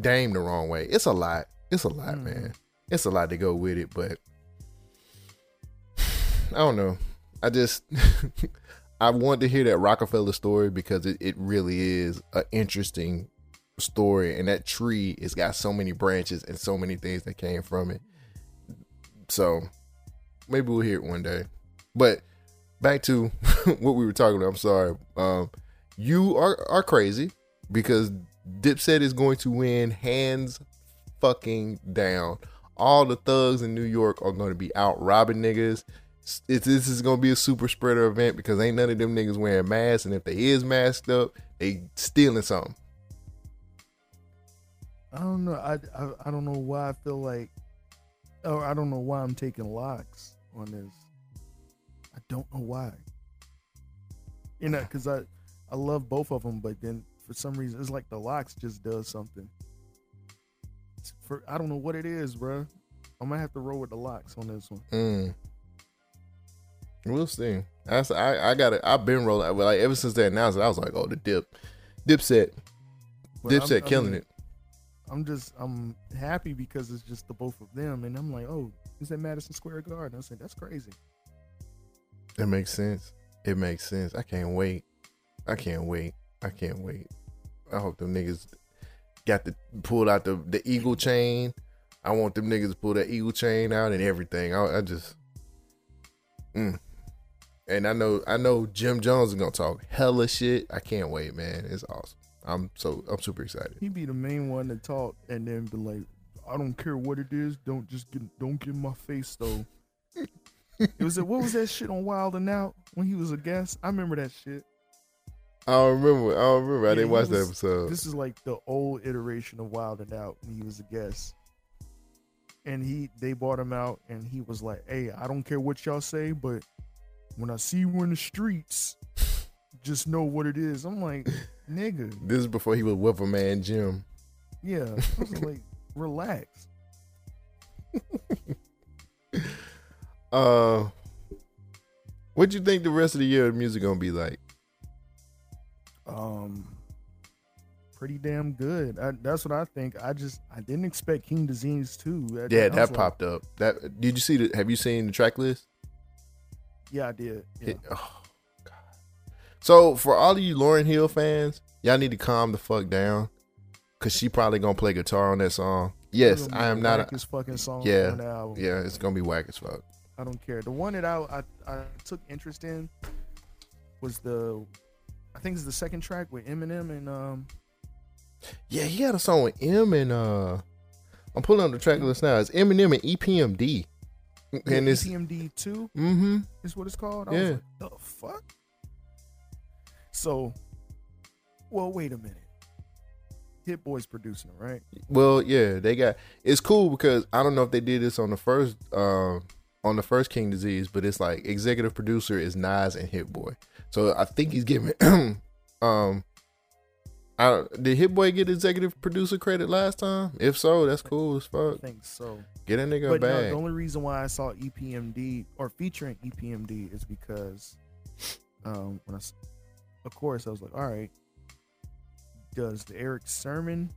Dame the wrong way. It's a lot. It's a lot, mm. man. It's a lot to go with it, but I don't know. I just I want to hear that Rockefeller story because it, it really is an interesting story, and that tree has got so many branches and so many things that came from it. So maybe we'll hear it one day. But back to what we were talking about. I'm sorry. Um, you are are crazy because Dipset is going to win hands fucking down. All the thugs in New York are going to be out robbing niggas. It's, this is going to be a super spreader event because ain't none of them niggas wearing masks, and if they is masked up, they stealing something. I don't know. I, I I don't know why I feel like, or I don't know why I'm taking LOX on this. I don't know why. You know, because I I love both of them, but then for some reason it's like the LOX just does something. It's for I don't know what it is, bro. I might have to roll with the LOX on this one. Mm. We'll see. That's I I got it. I've been rolling like ever since they announced it. I was like, oh, the dip, Dipset, But I'm- Dipset I'm- killing it. I'm just I'm happy because it's just the both of them, and I'm like, oh, is that Madison Square Garden? I said that's crazy. It makes sense. It makes sense. I can't wait. I can't wait. I can't wait. I hope them niggas got the pulled out the the eagle chain. I want them niggas to pull that eagle chain out and everything. I, I just, mm. And I know I know Jim Jones is gonna talk hella shit. I can't wait, man. It's awesome. I'm so I'm super excited. He'd be the main one to talk and then be like, I don't care what it is, don't just get don't get in my face though. it was what was that shit on Wild and Out when he was a guest? I remember that shit. I don't remember. I don't remember. I didn't watch that was- episode. This is like the old iteration of Wild and Out when he was a guest. And he they brought him out and he was like, Hey, I don't care what y'all say, but when I see you in the streets, just know what it is. I'm like, nigga, This is before he was with a man Jim. yeah. I was like, relax. Uh, what do you think the rest of the year of music gonna be like? um pretty damn good. I, that's what I think. I just I didn't expect King Disease too. Yeah, that like, popped up. That did you see the? Have you seen the track list? Yeah, I did. Yeah. It- oh god. So for all of you Lauryn Hill fans, y'all need to calm the fuck down, cause she probably gonna play guitar on that song. Yes, It's gonna be I am not. A, fucking song yeah, on the album. yeah, it's gonna be whack as fuck. I don't care. The one that I, I I took interest in was the I think it's the second track with Eminem and um Yeah, he had a song with M and uh, I'm pulling up the track list now. It's Eminem and EPMD, and it's EPMD two mm-hmm. is what it's called. I Yeah. was like, the fuck? So well wait a minute. Hit Boy's producing right? Well, yeah, they got it's cool because I don't know if they did this on the first um on the first King Disease, but it's like executive producer is Nas and Hit Boy. So I think he's giving um I did Hit Boy get executive producer credit last time? If so, that's cool as I fuck. think so. Get a nigga a But no, the only reason why I saw EPMD or featuring EPMD is because, um, when I, of course, I was like, all right, does the Erick Sermon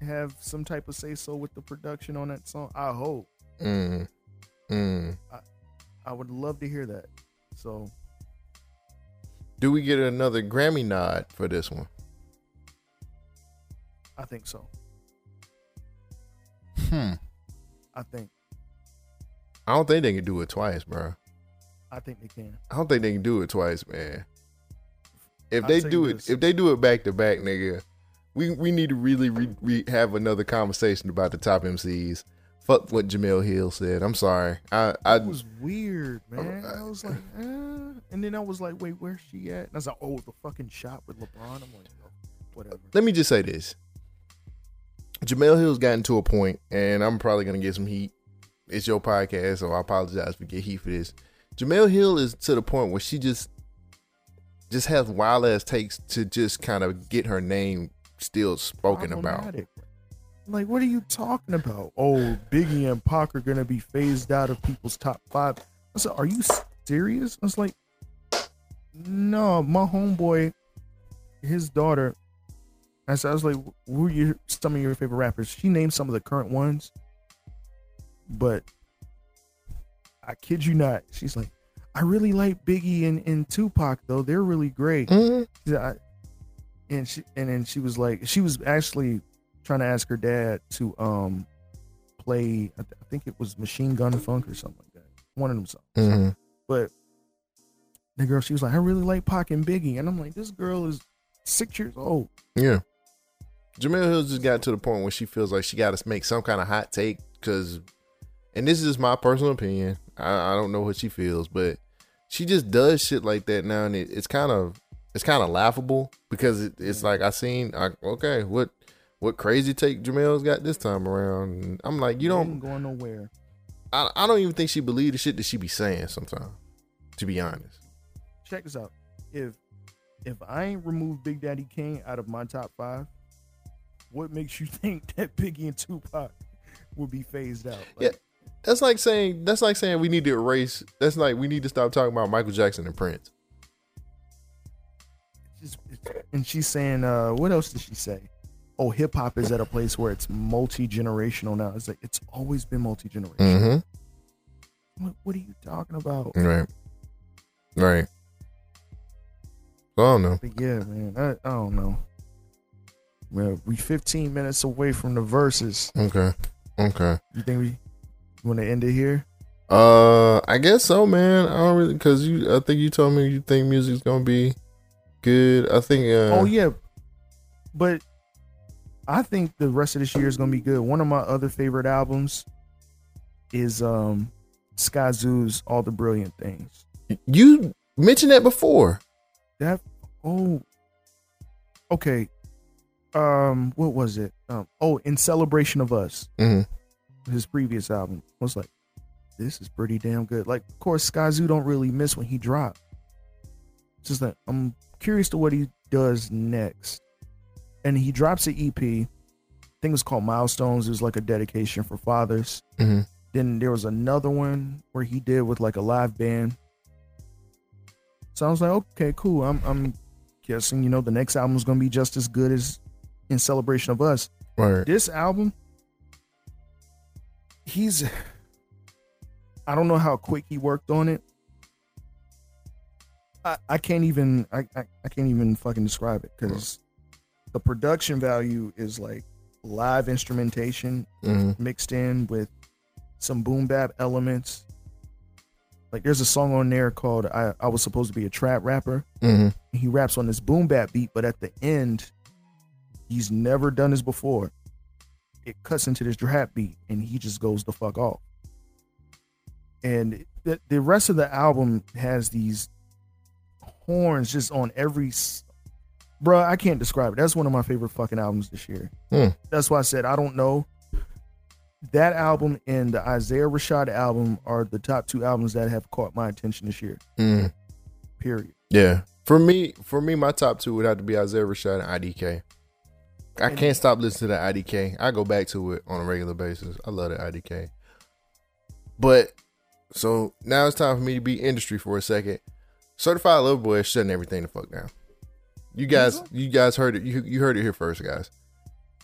have some type of say so with the production on that song? I hope. Mm. Mm. I would love to hear that. So Do we get another Grammy nod for this one? I think so. Hmm. I think I don't think they can do it twice, bro. I think they can. I don't think they can do it twice, man. If I'll they do it, this. if they do it back to back, nigga, we we need to really re, re, have another conversation about the top MCs. Fuck what Jemele Hill said. I'm sorry. I I It was weird, man. I- I was like, eh. and then I was like, wait, where's she at? And I was like, oh, the fucking shot with LeBron. I'm like, oh, whatever. let me just say this. Jemele Hill's gotten to a point, and I'm probably gonna get some heat. It's your podcast, so I apologize for get heat for this. Jemele Hill is to the point where she just just has wild ass takes to just kind of get her name still spoken about. Like, what are you talking about? Oh, Biggie and Pac are gonna be phased out of people's top five. I said, are you serious? I was like, no, my homeboy, his daughter. I said, I was like, who are your some of your favorite rappers? She named some of the current ones, but I kid you not, she's like, I really like Biggie and, and Tupac though. They're really great. Mhm. Yeah, I, and she and then she was like, she was actually trying to ask her dad to um play. I, th- I think it was Machine Gun Funk or something like that. One of them songs. Mhm. But the girl, she was like, I really like Pac and Biggie, and I'm like, this girl is six years old. Yeah. Jemele Hill just got to the point where she feels like she got to make some kind of hot take because, and this is my personal opinion. I, I don't know what she feels, but she just does shit like that now, and it, it's kind of it's kind of laughable because it, it's like I seen I, okay what what crazy take Jemele's got this time around. And I'm like you don't going nowhere. I, I don't even think she believe the shit that she be saying sometimes. To be honest, Check this out. If if I ain't removed Big Daddy Kane out of my top five, what makes you think that Biggie and Tupac will be phased out? Yeah. that's like saying that's like saying we need to erase. That's like we need to stop talking about Michael Jackson and Prince. And she's saying, uh, what else did she say? Oh, hip hop is at a place where it's multi generational now. It's like it's always been multi generational. Mm-hmm. What, what are you talking about? Right. Right. I don't know. But yeah, man, I, I don't know. Well, we 15 minutes away from the Verzuz. Okay. Okay. You think we want to end it here? Uh, I guess so, man. I don't really because you. I think you told me you think music's gonna be good. I think. Uh, oh yeah, but I think the rest of this year is gonna be good. One of my other favorite albums is um Skyzoo's All the Brilliant Things. You mentioned that before. That oh okay. Um what was it? Um oh in celebration of us. Mm-hmm. His previous album was like this is pretty damn good. Like of course Skyzoo don't really miss when he dropped. It's just that I'm curious to what he does next. And he drops an EP. I think it's called Milestones. It was like a dedication for fathers. Mm-hmm. Then there was another one where he did with like a live band. So I was like, okay, cool. I'm I'm guessing, you know, the next album is gonna be just as good as in celebration of us. Right. This album, he's I don't know how quick he worked on it. I, I can't even I, I, I can't even fucking describe it because the production value is like live instrumentation Mm-hmm. mixed in with some boom bap elements. Like there's a song on there called I, I was supposed to be a trap rapper. Mm-hmm. He raps on this boom bap beat, but at the end, he's never done this before. It cuts into this trap beat and he just goes the fuck off. And the, the rest of the album has these horns just on every Bruh, I can't describe it. That's one of my favorite fucking albums this year. Hmm. That's why I said I don't know. That album and the Isaiah Rashad album are the top two albums that have caught my attention this year. Mm. Period. Yeah. For me, for me, my top two would have to be Isaiah Rashad and IDK. I can't stop listening to the IDK. I go back to it on a regular basis. I love the IDK. But so now it's time for me to be industry for a second. Certified Lover Boy is shutting everything the fuck down. You guys, you guys heard it. You you heard it here first, guys.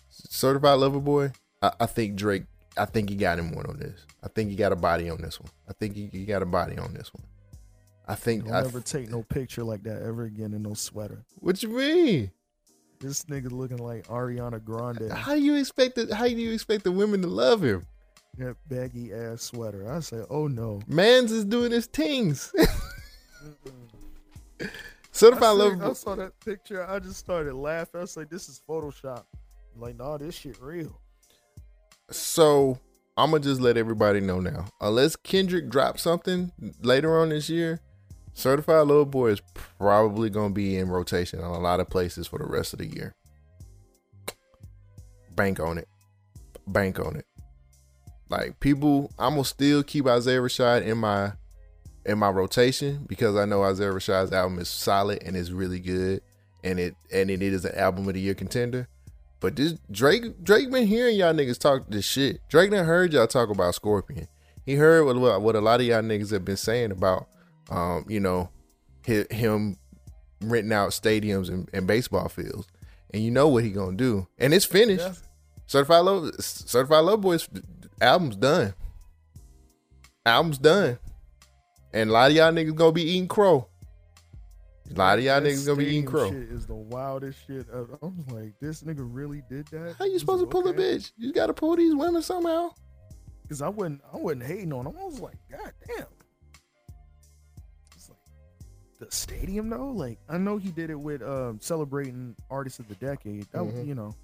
Certified Lover Boy. I, I think Drake. I think he got him one on this. I think he got a body on this one. I think he, he got a body on this one. I think. Don't I, ever take no picture like that ever again in no sweater. what you mean? This nigga looking like Ariana Grande. How do you expect the How do you expect the women to love him? That baggy ass sweater. I say, oh no. Mans is doing his things. So if I, Certified see- I saw that picture. I just started laughing. I was like, this is Photoshop. like, nah, this shit real. So I'm gonna just let everybody know now. Unless Kendrick drops something later on this year, Certified Little Boy is probably gonna be in rotation on a lot of places for the rest of the year. Bank on it. Bank on it. Like people, I'm gonna still keep Isaiah Rashad in my in my rotation because I know Isaiah Rashad's album is solid and it's really good, and it and it is an album of the year contender. But this Drake Drake been hearing y'all niggas talk this shit. Drake done heard y'all talk about Scorpion. He heard what what a lot of y'all niggas have been saying about um, you know, hi- him renting out stadiums and, and baseball fields. And you know what he gonna do. And it's finished. Yeah. Certified Love Certified Love Boys album's done. Album's done. And a lot of y'all niggas gonna be eating crow. A lot of y'all That niggas gonna be eating crow. Shit is the wildest shit. ever. I was like, this nigga really did that. How you supposed to pull a bitch? You gotta pull these women somehow. Because I wasn't, I wasn't hating on them. I was like, God damn. It's like the stadium though. Like I know he did it with um, celebrating artists of the decade. That was, Mhm. you know.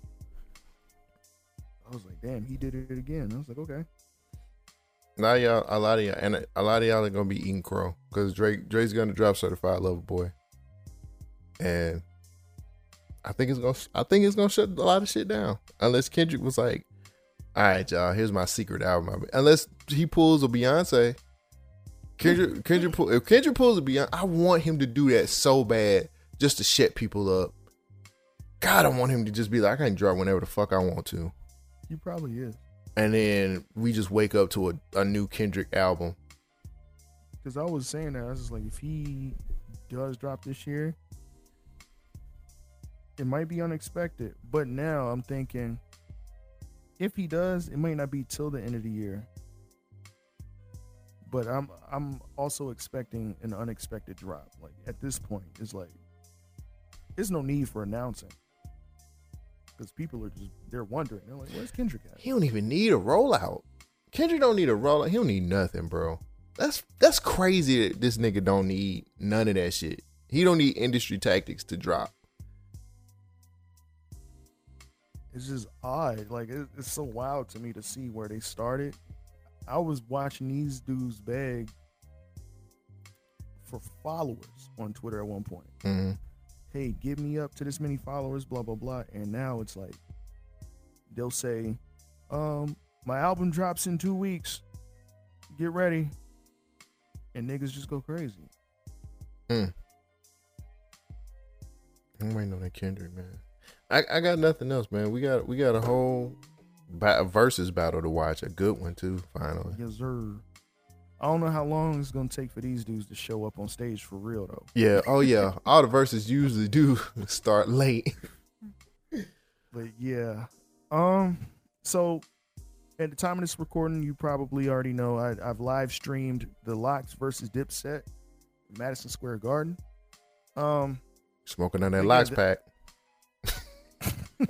I was like, damn, he did it again. I was like, okay. Now y'all, a lot of y'all, and a lot of y'all are gonna be eating crow because Drake, Drake's gonna drop Certified Lover Boy, and I think it's gonna, I think it's gonna shut a lot of shit down unless Kendrick was like, "All right, y'all, here's my secret album." Unless he pulls a Beyonce, Kendrick, Kendrick, pull, if Kendrick pulls a Beyonce, I want him to do that so bad just to shut people up. God, I want him to just be like, I can drop whenever the fuck I want to He probably is. and then we just wake up to a, a new Kendrick album. Because I was saying that I was just like, if he does drop this year, it might be unexpected. But now I'm thinking, if he does, it might not be till the end of the year. But I'm I'm also expecting an unexpected drop. Like at this point, it's like there's no need for announcing because people are just they're wondering. They're like, "Where's Kendrick at?" He don't even need a rollout. Kendrick don't need a rollout. He don't need nothing, bro. That's that's crazy that this nigga don't need none of that shit. He don't need industry tactics to drop. It's just odd. Like it, it's so wild to me to see where they started. I was watching these dudes beg for followers on Twitter at one point. hmm Hey, give me up to this many followers, blah blah blah. And now it's like they'll say, um, my album drops in two weeks. Get ready. And niggas just go crazy. Hmm. I'm waiting on that Kendrick man. I, I got nothing else, man. We got we got a whole Verzuz battle to watch. A good one too. Finally. Yes, sir. I don't know how long it's gonna take for these dudes to show up on stage for real though. Yeah. Oh yeah. All the Verzuz usually do start late. But yeah. Um so at the time of this recording, you probably already know I, I've live streamed the LOX versus Dipset Madison Square Garden. Um Smoking on that LOX the- pack.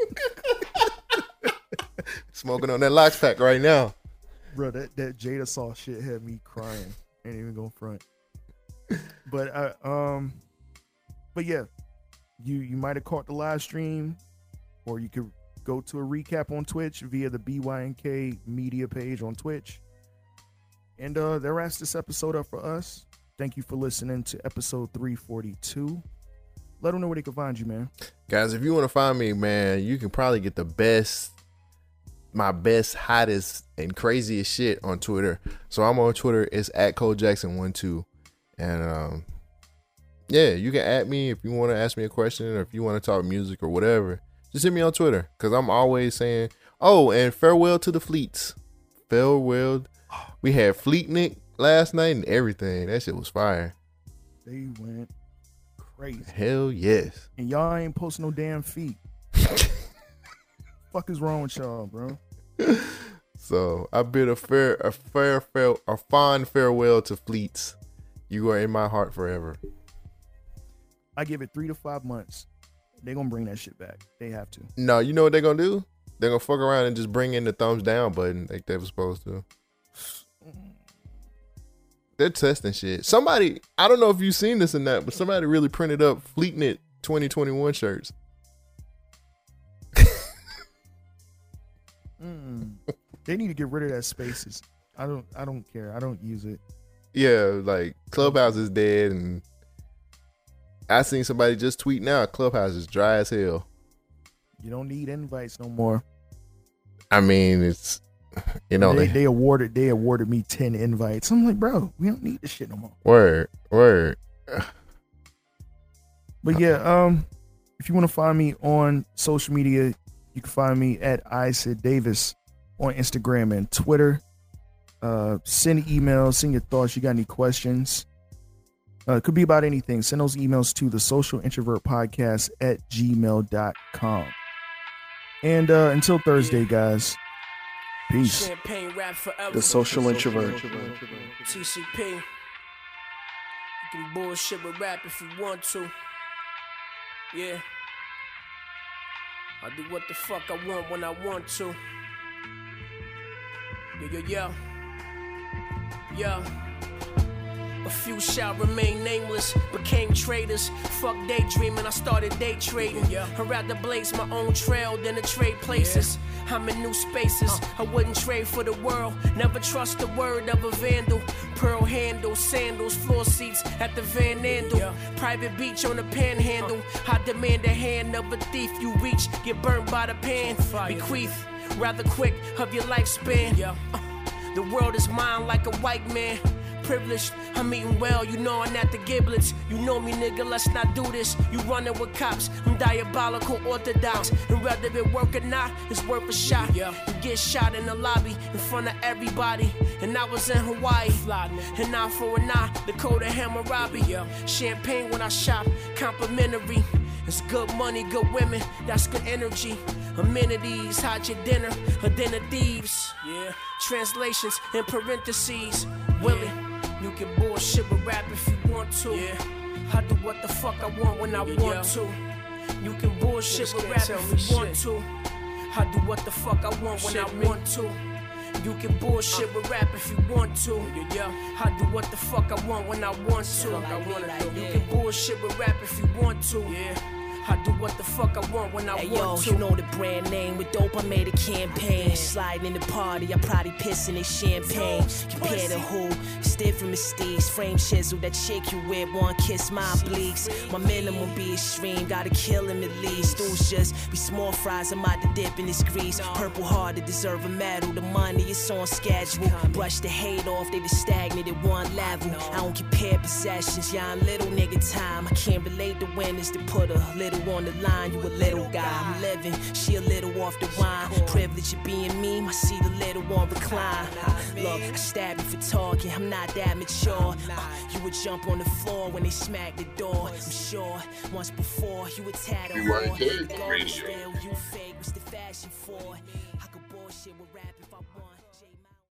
Smoking on that LOX pack right now. bro, that, that Jada Saw shit had me crying. Ain't even going front. But I um but yeah, you you might have caught the live stream, or you could go to a recap on Twitch via the BYNK media page on Twitch. And uh that wraps this episode up for us. Thank you for listening to episode 342. Let them know where they can find you, man. Guys, if you want to find me, man, you can probably get the best, my best, hottest, and craziest shit on Twitter. So I'm on Twitter. It's at Cole Jackson one two, and um, yeah, you can add me if you want to ask me a question or if you want to talk music or whatever. Just hit me on Twitter because I'm always saying, oh, and farewell to the fleets. Farewell. We had Fleetnik last night and everything. That shit was fire. They went crazy. Hell yes. And y'all ain't posting no damn feet. Fuck is wrong with y'all, bro? So I bid a fair, a fair, fair, a fond farewell to Fleets. You are in my heart forever. I give it three to five months. They gonna bring that shit back. They have to. No, you know what they're gonna do? They're gonna fuck around and just bring in the thumbs down button like they were supposed to. They're testing shit. Somebody, I don't know if you've seen this or not, but somebody really printed up Fleetnet 2021 shirts. They need to get rid of that spaces. I don't. I don't care. I don't use it. Yeah, like Clubhouse is dead, and I seen somebody just tweet now. Clubhouse is dry as hell. You don't need invites no more. I mean, it's you know they, they, they awarded. They awarded me ten invites. I'm like, bro, we don't need this shit no more. word word. But yeah, um, if you want to find me on social media, you can find me at I said Davis on Instagram and Twitter. Uh, send emails, send your thoughts. You got any questions? Uh, it could be about anything. Send those emails to the social introvert podcast at gmail.com. And uh, until Thursday, guys, peace. Champagne rap forever. The social introvert. TCP. You can bullshit with rap if you want to. Yeah. I do what the fuck I want when I want to. Yo, yo, yo. Yo. A few shall remain nameless, became traitors. Fuck daydreaming, I started day trading. I'd rather blaze my own trail than to trade places. I'm in new spaces, I wouldn't trade for the world. Never trust the word of a vandal. Pearl handle, sandals, floor seats at the Van Andel. Private beach on the panhandle. I demand a hand of a thief. You reach, get burnt by the pan. Bequeath, rather quick of your lifespan. Uh, the world is mine like a white man. Privileged, I'm eating well, you know I'm at the giblets. You know me, nigga, let's not do this. You running with cops, I'm diabolical orthodox. And whether it work or not, it's worth a shot. Yeah. You get shot in the lobby in front of everybody. And I was in Hawaii, and eye for an eye, Dakota Hammurabi. Champagne when I shop, complimentary. It's good money, good women, that's good energy. Amenities, hide your dinner, a den of thieves. Yeah. Translations in parentheses. Willie, you can bullshit with rap if you want to. Yeah. I do what the fuck I want when I want to. You can bullshit with rap if you want to. I do what the fuck I want when I want to. You can bullshit with rap if you want to. Yeah, I do what the fuck I want when I want to. You can bullshit with rap if you want to. Yeah. I do what the fuck I want when I Hey want yo, to. you know the brand name. With dope, I made a campaign. Sliding in the party, I probably pissing in champagne. Compare to who? Stiff and Mystique. Frame chisel, that chick you with. One kiss, my bleaks. My minimum be extreme. Gotta kill him at least. Dudes just be small fries. I'm out to dip in this grease. Purple heart to deserve a medal. The money is on schedule. Brush the hate off, they just stagnant at one level. I don't compare possessions, yeah, I'm little nigga time. I can't relate to winners to put a little on the line. You a little guy, I'm living. She a little off the wine. Privilege of being me, my seat a little on recline. Look, I stab you for talking, I'm not that mature. Uh, you would jump on the floor when they smack the door. I'm sure once before you would tat a BYK whore. The gold is Radio. real, you fake, what's the fashion for?